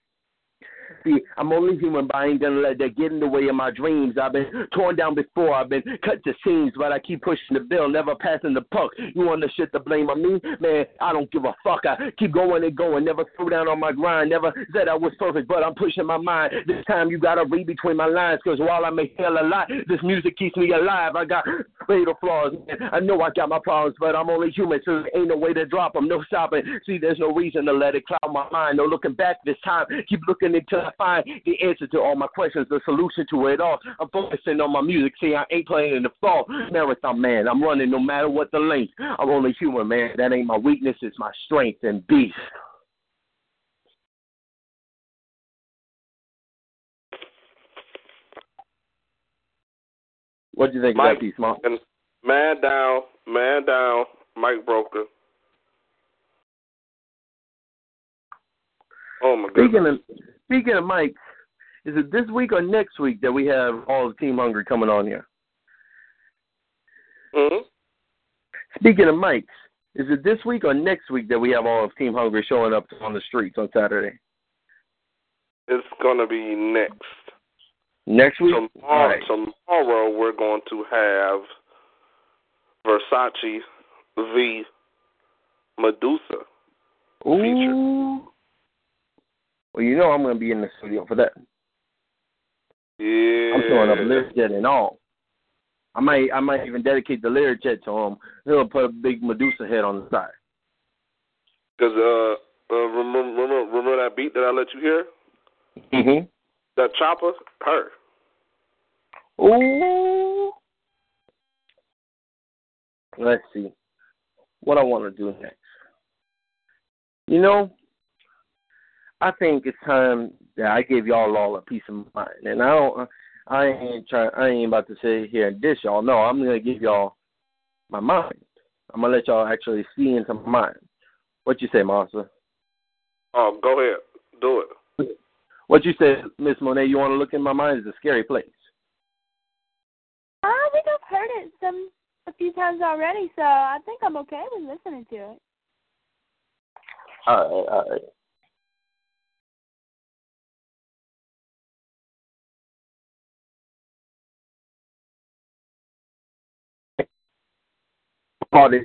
See, I'm only human, but I ain't gonna let that get in the way of my dreams. I've been torn down before, I've been cut to seams, but I keep pushing the bill, never passing the puck. You want the shit to blame on me? Man, I don't give a fuck. I keep going and going, never throw down on my grind, never said I was perfect, but I'm pushing my mind. This time you gotta read between my lines, cause while I may fail a lot, this music keeps me alive. I got fatal flaws, man. I know I got my problems, but I'm only human, so there ain't no way to drop them, no stopping. See, there's no reason to let it cloud my mind, no looking back this time. Keep looking until I find the answer to all my questions, the solution to it all. I'm focusing on my music. See, I ain't playing in the fall. Marathon man, I'm running no matter what the length. I'm only human, man. That ain't my weakness, it's my strength and beast. What do you think Mike, of that piece, Mark? Man down, man down, Mike Broker. Oh my goodness. Speaking of speaking of Mike, is it this week or next week that we have all of Team Hungry coming on here? hmm Speaking of Mike's, is it this week or next week that we have all of Team Hungry showing up on the streets on Saturday? It's gonna be next. Next week? Tomorrow, right. tomorrow we're going to have Versace v Medusa. Ooh. Well, you know I'm going to be in the studio for that. Yeah. I'm showing up Learjet and all. I might I might even dedicate the Learjet to him. He'll put a big Medusa head on the side. Because uh, uh, remember, remember, remember that beat that I let you hear? Mm-hmm. That chopper, her. Ooh. Let's see what I want to do next. You know, I think it's time that I give y'all all a peace of mind, and I don't. I ain't trying. I ain't about to sit here and dish y'all. No, I'm gonna give y'all my mind. I'm gonna let y'all actually see into my mind. What you say, Martha? Oh, go ahead, do it. What you say, Miss Monet? You want to look in my mind? It's a scary place. I think I've heard it some a few times already, so I think I'm okay with listening to it. All right, all right. Party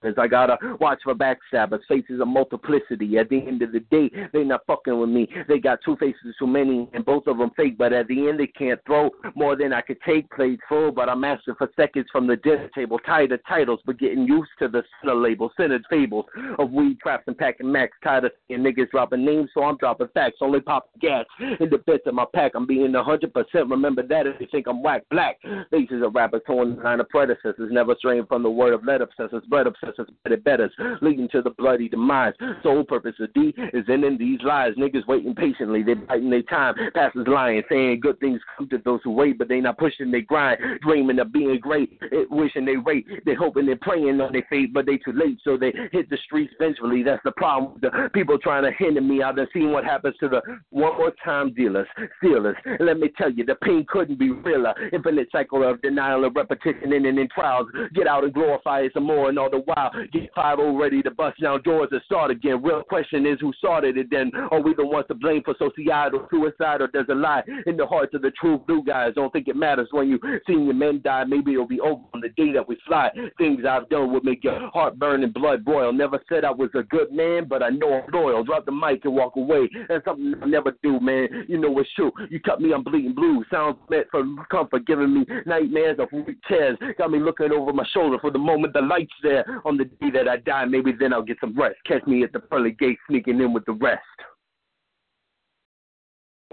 Cause I gotta watch for backstabbers, faces of multiplicity. At the end of the day, they not fucking with me. They got two faces too many, and both of them fake. But at the end, they can't throw more than I could take. Played full, but I'm asking for seconds from the dinner table. Tired of titles, but getting used to the center label. Centered fables of weed traps and packing max. Tired of seeing niggas dropping names, so I'm dropping facts. Only pop gas in the bits of my pack. I'm being hundred percent. Remember that if you think I'm whack black. Faces of rappers torn behind the predecessors, never straying from the word of lead obsessors, blood obsessors, better betters, leading to the bloody demise. Sole purpose of D is ending these lies. Niggas waiting patiently, they biting their time. Pastors lying, saying good things come to those who wait, but they not pushing their grind, dreaming of being great, wishing they wait. They hoping they're praying on their fate, but they too late, so they hit the streets eventually. That's the problem with the people trying to hinder me. I've done seen what happens to the one more time dealers, stealers. And let me tell you, the pain couldn't be realer. Infinite cycle of denial and repetition, ending in trials. Get out and glorify some more, and all the while Get 5 ready to bust down doors and start again. Real question is who started it then? Are we the ones to blame for societal suicide or does it lie in the hearts of the true blue guys? Don't think it matters when you see your men die. Maybe it'll be over on the day that we fly. Things I've done would make your heart burn and blood boil. Never said I was a good man, but I know I'm loyal. Drop the mic and walk away. That's something I never do, man. You know it's true. You cut me, I'm bleeding blue. Sounds meant for comfort, giving me nightmares of weak chairs. Got me looking over my shoulder for the moment the light's there. On the day that I die, maybe then I'll get some rest. Catch me at the pearly gate, sneaking in with the rest.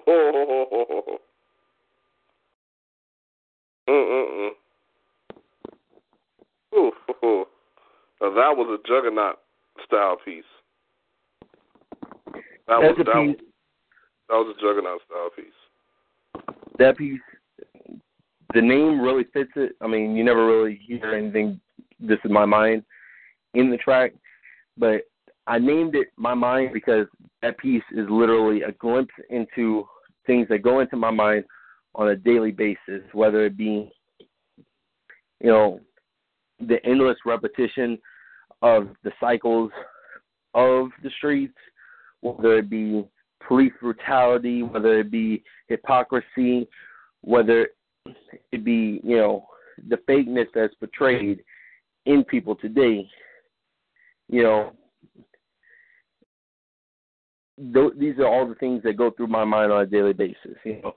Oh. Mm-mm-mm. Ooh, now that was a juggernaut style piece. That That's was a that, piece. was that was a juggernaut style piece. That piece, the name really fits it. I mean, you never really hear anything. This is my mind in the track, but I named it my mind because that piece is literally a glimpse into things that go into my mind on a daily basis, whether it be, you know, the endless repetition of the cycles of the streets, whether it be police brutality, whether it be hypocrisy, whether it be, you know, the fakeness that's portrayed in people today. You know, th- these are all the things that go through my mind on a daily basis. You know,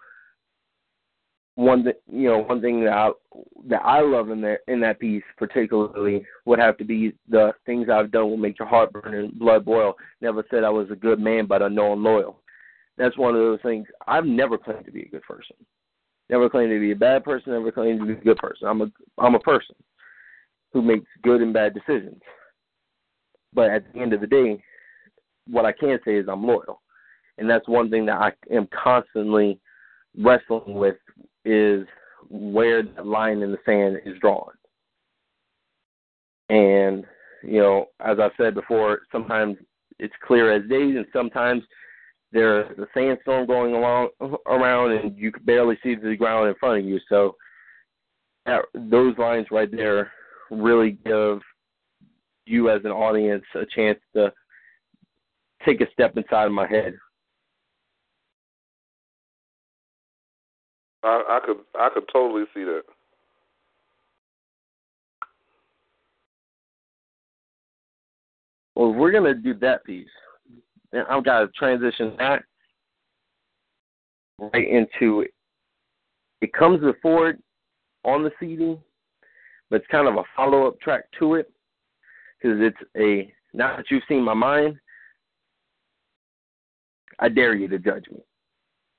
one that you know one thing that I that I love in that in that piece particularly would have to be the things I've done will make your heart burn and blood boil. Never said I was a good man, but I know I'm loyal. That's one of those things. I've never claimed to be a good person. Never claimed to be a bad person. Never claimed to be a good person. I'm a I'm a person who makes good and bad decisions. But at the end of the day, what I can say is I'm loyal, and that's one thing that I am constantly wrestling with is where the line in the sand is drawn. And you know, as I've said before, sometimes it's clear as day, and sometimes there's a sandstorm going along around, and you can barely see the ground in front of you. So that, those lines right there really give you as an audience a chance to take a step inside of my head. I, I could I could totally see that. Well, we're gonna do that piece, and I've got to transition that right into it. It comes before it on the CD, but it's kind of a follow up track to it because it's a now that you've seen my mind, I dare you to judge me.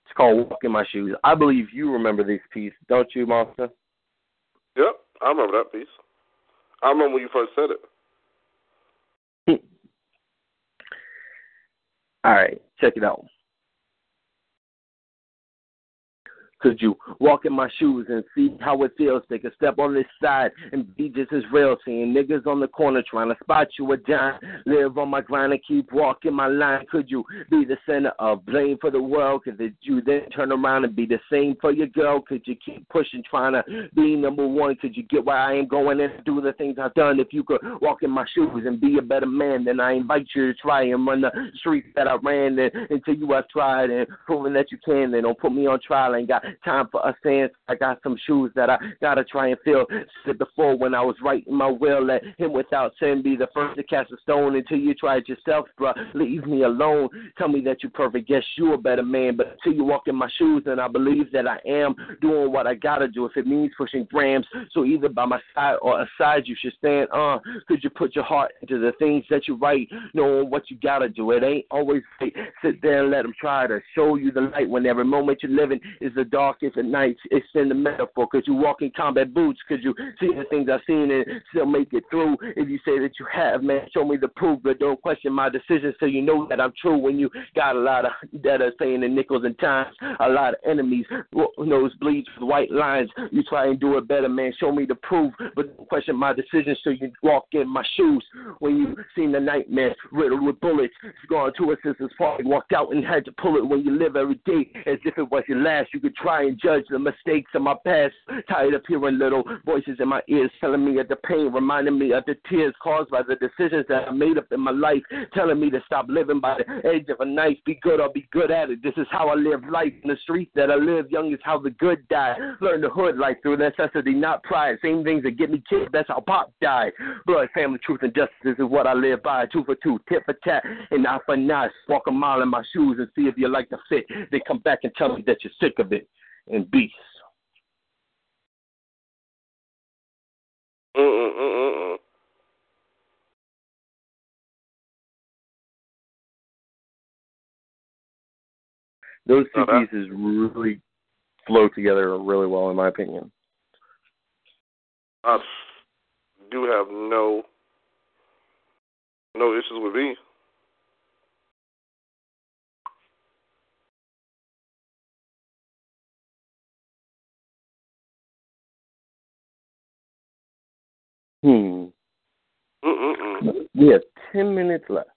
It's called Walk in My Shoes. I believe you remember this piece, don't you, Monster? Yep, I remember that piece. I remember when you first said it. All right, check it out. Could you walk in my shoes and see how it feels? Take a step on this side and be just as real. Seeing niggas on the corner trying to spot you a dime. Live on my grind and keep walking my line. Could you be the center of blame for the world? Could you then turn around and be the same for your girl? Could you keep pushing, trying to be number one? Could you get where I am going and do the things I've done? If you could walk in my shoes and be a better man, then I invite you to try and run the streets that I ran and, until you have tried and proven that you can. Then don't put me on trial. I ain't got time for us saying I got some shoes that I gotta try and fill. Said before when I was writing my will, let him without sin be the first to cast a stone until you try it yourself, bruh. Leave me alone. Tell me that you're perfect. Yes, you're a better man, but until you walk in my shoes, then I believe that I am doing what I gotta do. If it means pushing grams, so either by my side or aside you should stand. Uh, could you put your heart into the things that you write, knowing what you gotta do? It ain't always. Sit there and let them try to show you the light when every moment you're living is the darkest at nights. Extend the metaphor. Could you walk in combat boots? Could you see the things I've seen and still make it through? If you say that you have, man, show me the proof, but don't question my decisions so you know that I'm true. When you got a lot of debtors paying in nickels and times, a lot of enemies, nosebleeds with white lines. You try and do it better, man. Show me the proof, but don't question my decisions so you walk in my shoes. When you seen the nightmare riddled with bullets, gone to a sister's party, walked out and had to pull it. When you live every day as if it was your last, you could try try and judge the mistakes of my past. Tired of hearing little voices in my ears telling me of the pain, reminding me of the tears caused by the decisions that I made up in my life, telling me to stop living by the edge of a knife. Be good or be good at it. This is how I live life in the streets that I live. Young is how the good die. Learn the hood life through necessity, not pride. Same things that get me killed. That's how Pop died. Blood, family, truth, and justice is what I live by. Two for two, tit for tat, and eye for eye. Walk a mile in my shoes and see if you like the fit. They come back and tell me that you're sick of it. And beast. Mm-mm-mm-mm. Those two Oh, that- pieces really flow together really well, in my opinion. I do have no no issues with me. Hmm. Mm-mm-mm. We have 10 minutes left.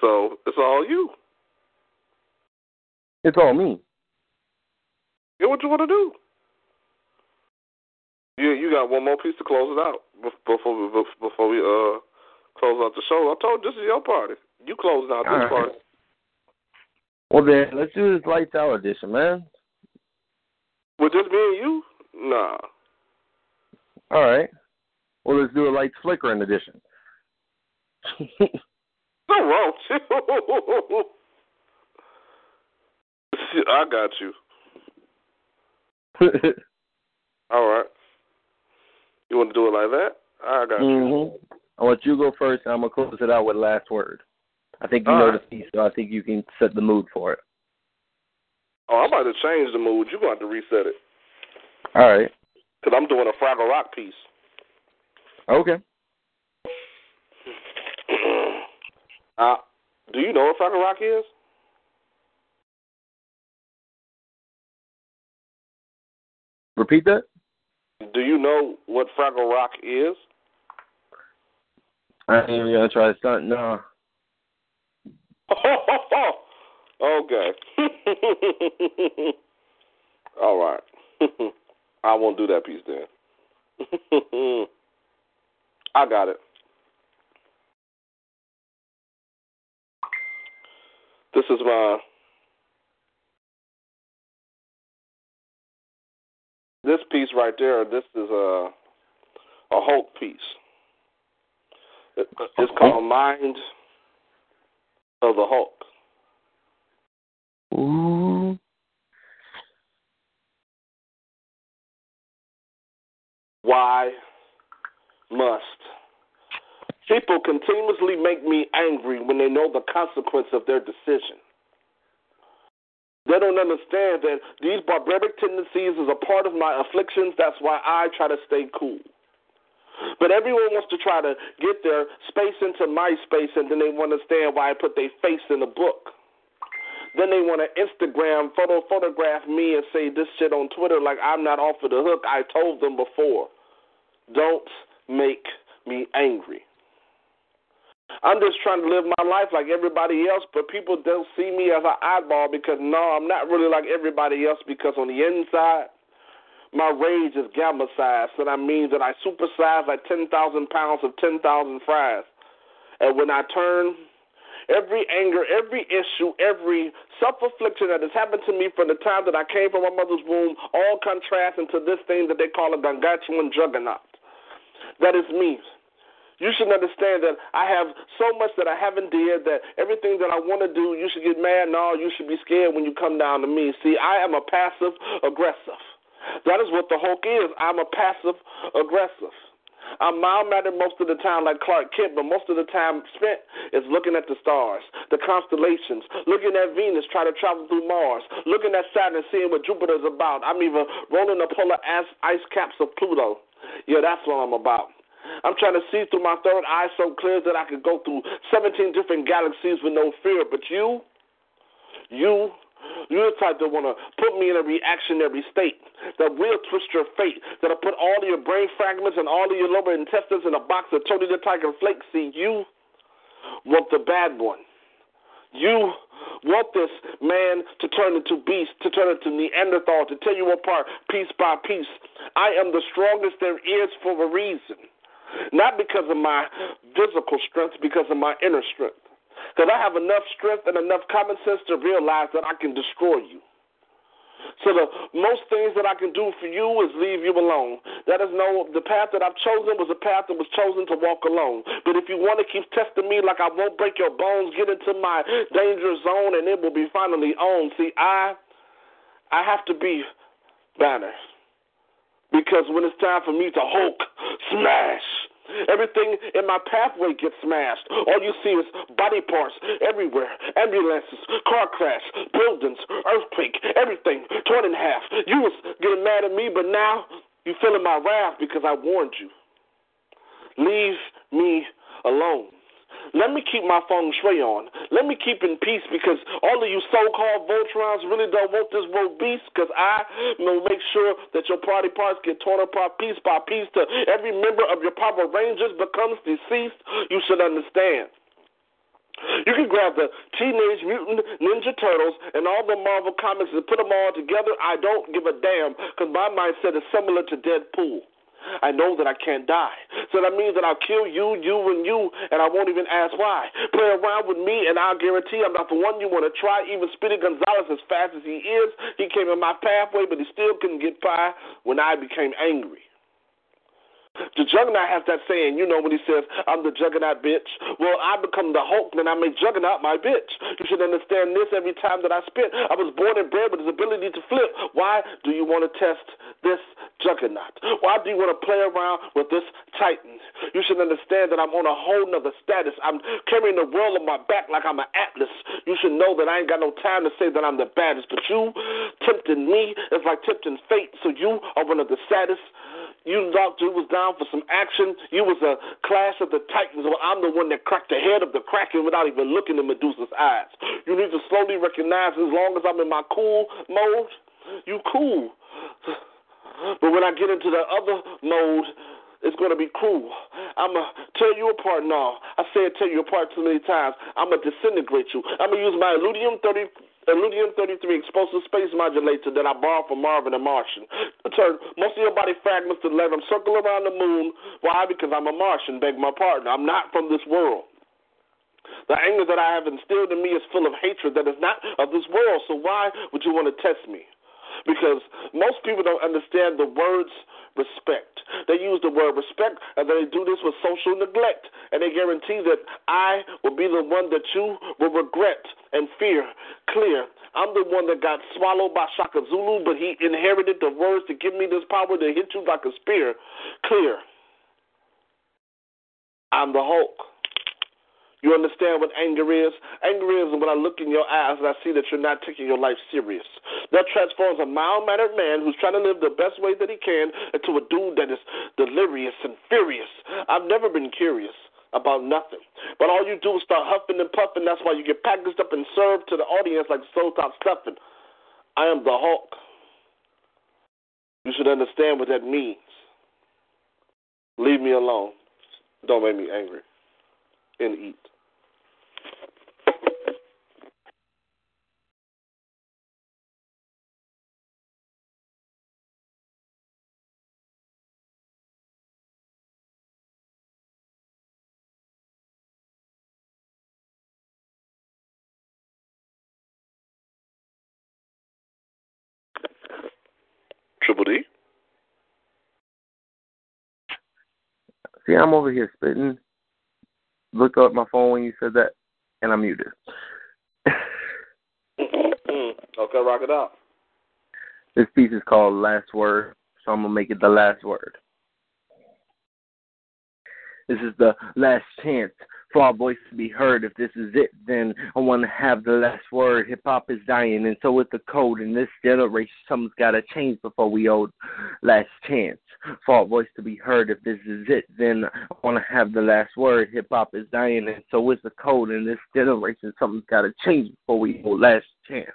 So it's all you. It's all me. Get what you want to do. You you got one more piece to close it out before we before we uh close out the show. I told you this is your party. You closing out this All right. party. Well, then, let's do this lights out edition, man. With just me and you? Nah. All right. Well, let's do a lights flickering edition. Wrong with. I got you. All right. You want to do it like that? I got you. hmm I want you to go first, and I'm going to close it out with last word. I think you All know right. the piece, so I think you can set the mood for it. Oh, I'm about to change the mood. You're going to have to reset it. All right. Because I'm doing a Fraggle Rock piece. Okay. uh, do you know what Fraggle Rock is? Repeat that. Do you know what Fraggle Rock is? I ain't even to try to stunt. No. okay. All right. I won't do that piece then. I got it. This is my. This piece right there. This is a a Hulk piece. It, it's called Mind of the Hulk. Ooh. Why must people continuously make me angry when they know the consequence of their decision? They don't understand that these barbaric tendencies is a part of my afflictions. That's why I try to stay cool. But everyone wants to try to get their space into my space, and then they want to understand why I put their face in the book. Then they want to Instagram photo photograph me and say this shit on Twitter like I'm not off of the hook. I told them before. Don't make me angry. I'm just trying to live my life like everybody else, but people don't see me as an oddball because no, I'm not really like everybody else because on the inside, my rage is gamma sized. So that means that I supersize like 10,000 pounds of 10,000 fries. And when I turn, every anger, every issue, every self affliction that has happened to me from the time that I came from my mother's womb, all contrast into this thing that they call a gargantuan juggernaut. That is me. You should understand that I have so much that I haven't did that everything that I want to do, you should get mad. No, you should be scared when you come down to me. See, I am a passive aggressive. That is what the Hulk is. I'm a passive aggressive. I'm mild mannered most of the time, like Clark Kent, but most of the time spent is looking at the stars, the constellations, looking at Venus, try to travel through Mars, looking at Saturn, seeing what Jupiter's about. I'm even rolling the polar ice caps of Pluto. Yeah, that's what I'm about. I'm trying to see through my third eye so clear that I could go through 17 different galaxies with no fear. But you, you, you're the type that want to put me in a reactionary state that will twist your fate, that'll put all of your brain fragments and all of your lower intestines in a box of Tony the Tiger Flakes. See, you want the bad one. You want this man to turn into beast, to turn into Neanderthal, to tear you apart piece by piece. I am the strongest there is for a reason. Not because of my physical strength, because of my inner strength. Because I have enough strength and enough common sense to realize that I can destroy you. So the most things that I can do for you is leave you alone. That is no the path that I've chosen was a path that was chosen to walk alone. But if you want to keep testing me like I won't break your bones, get into my danger zone and it will be finally on. See, I I have to be banner. Because when it's time for me to Hulk, smash, Everything in my pathway gets smashed. All you see is body parts everywhere ambulances, car crash, buildings, earthquake, everything torn in half. You was getting mad at me, but now you feeling my wrath because I warned you. Leave me alone. Let me keep my feng shui on. Let me keep in peace because all of you so-called Voltrons really don't want this world beast because I will make sure that your party parts get torn apart piece by piece till every member of your Power Rangers becomes deceased. You should understand. You can grab the Teenage Mutant Ninja Turtles and all the Marvel comics and put them all together. I don't give a damn because my mindset is similar to Deadpool. I know that I can't die. So that means that I'll kill you, you, and you, and I won't even ask why. Play around with me, and I'll guarantee I'm not the one you want to try. Even Speedy Gonzalez, as fast as he is, he came in my pathway, but he still couldn't get by when I became angry. The Juggernaut has that saying, you know, when he says, I'm the Juggernaut bitch. Well, I become the Hulk, then I make Juggernaut my bitch. You should understand this every time that I spit. I was born and bred with this ability to flip. Why do you want to test this Juggernaut? Why do you want to play around with this Titan? You should understand that I'm on a whole nother status. I'm carrying the world on my back like I'm an Atlas. You should know that I ain't got no time to say that I'm the baddest. But you tempting me is like tempting fate. So you are one of the saddest you thought you was down for some action. You was a clash of the titans. Well, I'm the one that cracked the head of the kraken without even looking in Medusa's eyes. You need to slowly recognize as long as I'm in my cool mode, you cool. But when I get into the other mode, it's going to be cruel. I'm going to tear you apart now. I said tear you apart too many times. I'm going to disintegrate you. I'm going to use my Illudium 30 Illudium 33 explosive space modulator that I borrowed from Marvin the Martian. Turn most of your body fragments to let them circle around the moon. Why? Because I'm a Martian, beg my pardon. I'm not from this world. The anger that I have instilled in me is full of hatred that is not of this world. So why would you want to test me? Because most people don't understand the words respect. They use the word respect and they do this with social neglect. And they guarantee that I will be the one that you will regret and fear clear. I'm the one that got swallowed by Shaka Zulu, but he inherited the words to give me this power to hit you like a spear. Clear. I'm the Hulk. You understand what anger is? Anger is when I look in your eyes and I see that you're not taking your life serious. That transforms a mild mannered man who's trying to live the best way that he can into a dude that is delirious and furious. I've never been curious about nothing. But all you do is start huffing and puffing. That's why you get packaged up and served to the audience like soul top stuffing. I am the Hulk. You should understand what that means. Leave me alone. Don't make me angry. And eat. See, I'm over here spitting. Look up my phone when you said that, and I'm muted. okay, rock it out. This piece is called Last Word, so I'm going to make it the last word. This is the last chance for our voice to be heard. If this is it, then I want to have the last word. Hip hop is dying, and so is the code. In this generation, something's got to change before we owe last chance for our voice to be heard. If this is it, then I want to have the last word. Hip hop is dying, and so is the code. In this generation, something's got to change before we owe last chance.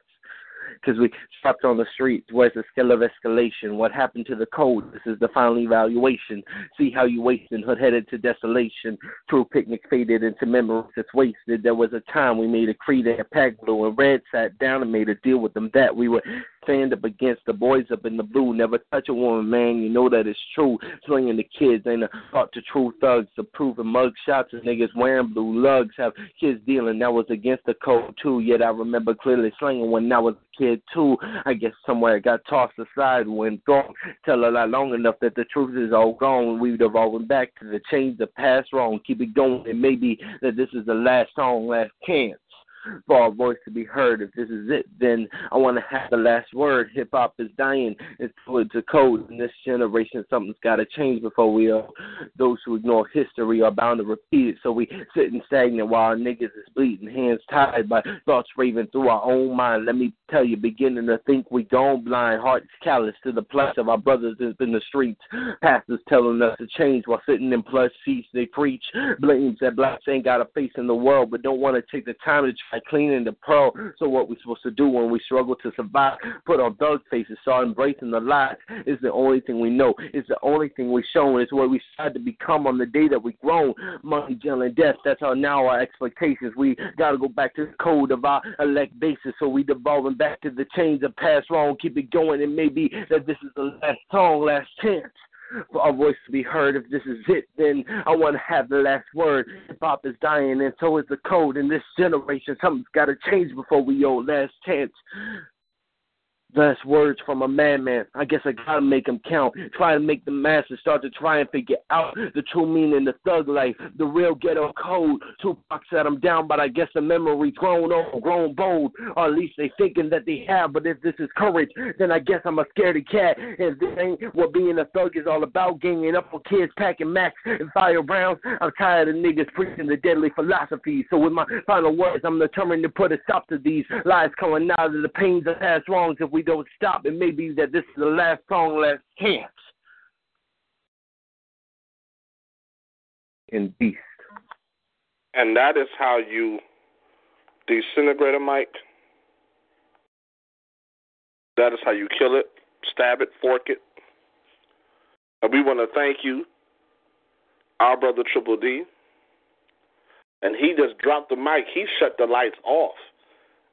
Because we stopped on the streets. Where's the scale of escalation? What happened to the code? This is the final evaluation. See how you wasted, hood headed to desolation. True picnic faded into memories that's wasted. There was a time we made a creed and a pack blue, and red sat down and made a deal with them that we would stand up against the boys up in the blue. Never touch a woman, man. You know that it's true. Slinging the kids ain't a thought to true thugs. Approving mug shots of niggas wearing blue lugs. Have kids dealing. That was against the code too. Yet I remember clearly slinging when I was a kid too. I guess somewhere it got tossed aside when thrown. Tell a lot long enough that the truth is all gone. We've evolving back to the change the past wrong. Keep it going. It may be that this is the last song, last chance for our voice to be heard. If this is it, then I want to have the last word. Hip hop is dying. It's a code. In this generation, something's got to change before we are. Those who ignore history are bound to repeat it. So we sitting stagnant while our niggas is bleeding, hands tied by thoughts raving through our own mind. Let me tell you, beginning to think we gone blind, hearts callous to the plight of our brothers in the streets. Pastors telling us to change while sitting in plush seats. They preach blames that blacks ain't got a face in the world, but don't want to take the time to try cleaning the pearl. So what we're supposed to do when we struggle to survive? Put on thug faces, start embracing the lies. Is the only thing we know. It's the only thing we're shown. It's what we decide to become on the day that we grown. Money, jail, and death. That's our now our expectations. We gotta go back to the code of our elect basis. So we devolving back to the chains of past wrong. Keep it going. It may be that this is the last song, last chance for our voice to be heard. If this is it, then I want to have the last word. Hip hop is dying, and so is the code in this generation. Something's got to change before we owe last chance. Last words from a madman. I guess I gotta make them count. Try to make the masses start to try and figure out the true meaning of thug life, the real ghetto code. Tupac set them down, but I guess the memory grown old, grown bold, or at least they thinking that they have. But if this is courage, then I guess I'm a scaredy cat. If this ain't what being a thug is all about, ganging up on kids, packing max and fire rounds, I'm tired of niggas preaching the deadly philosophy. So with my final words, I'm determined to put a stop to these lies coming out of the pains of past wrongs. If we don't stop. It may be that this is the last song, last chance. In Beast. And that is how you disintegrate a mic. That is how you kill it, stab it, fork it. And we want to thank you, our brother Triple D. And he just dropped the mic. He shut the lights off.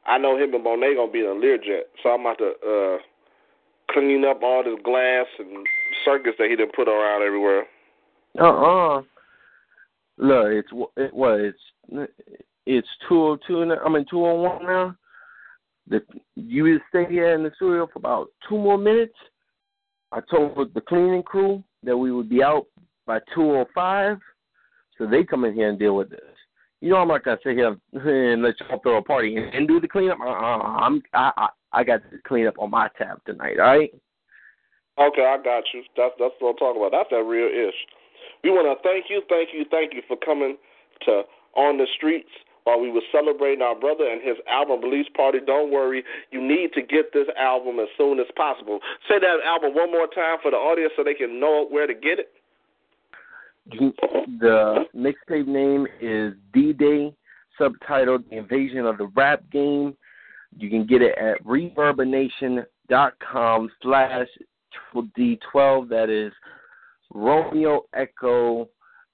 I know him and Monet gonna be in a Learjet, so I'm about to uh, clean up all this glass and circuits that he done put around everywhere. Uh uh-uh. uh Look, it's it, what it's it's two oh two. I'm in two oh one now. The you will stay here in the studio for about two more minutes. I told the cleaning crew that we would be out by two oh five, so they come in here and deal with this you know, I'm not gonna sit here and let y'all throw a party and, and do the cleanup. Uh, I'm I, I I got to clean up on my tab tonight. All right. Okay, I got you. That's that's what I'm talking about. That's that real ish. We want to thank you, thank you, thank you for coming to on the streets while we were celebrating our brother and his album release party. Don't worry, you need to get this album as soon as possible. Say that album one more time for the audience so they can know where to get it. The mixtape name is D Day, subtitled The Invasion of the Rap Game. You can get it at reverbnation.com slash triple D twelve. That is Romeo Echo,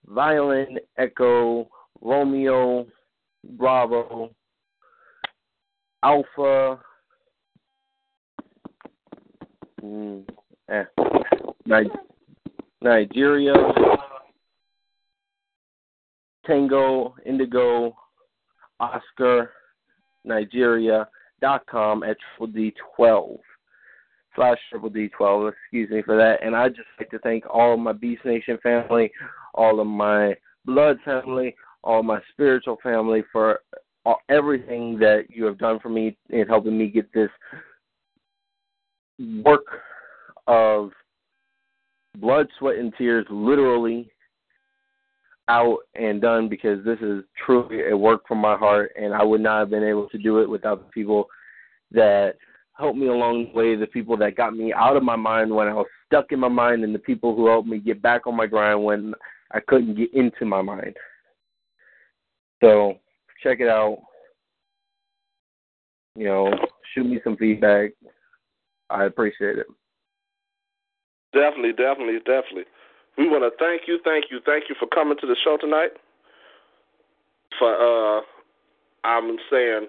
Violin Echo, Romeo Bravo, Alpha. Mm, eh, Nigeria. Tango, Indigo, Oscar, Nigeria dot com at triple D twelve slash triple D twelve. Excuse me for that. And I just like to thank all of my Beast Nation family, all of my blood family, all my spiritual family for all, everything that you have done for me in helping me get this work of blood, sweat, and tears literally out and done because this is truly a work from my heart, and I would not have been able to do it without the people that helped me along the way, the people that got me out of my mind when I was stuck in my mind, and the people who helped me get back on my grind when I couldn't get into my mind. So check it out. You know, shoot me some feedback. I appreciate it. Definitely, definitely, definitely. We want to thank you, thank you, thank you for coming to the show tonight. For uh, I'm saying,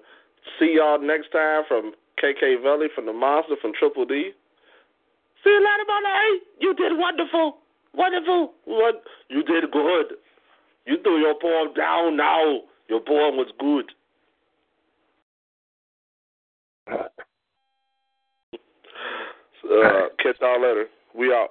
see y'all next time from KK Valley, from the Monster, from Triple D. See you later, Money. You did wonderful, wonderful. What you did good. You threw your poem down now. Your poem was good. Uh, catch y'all later. We out.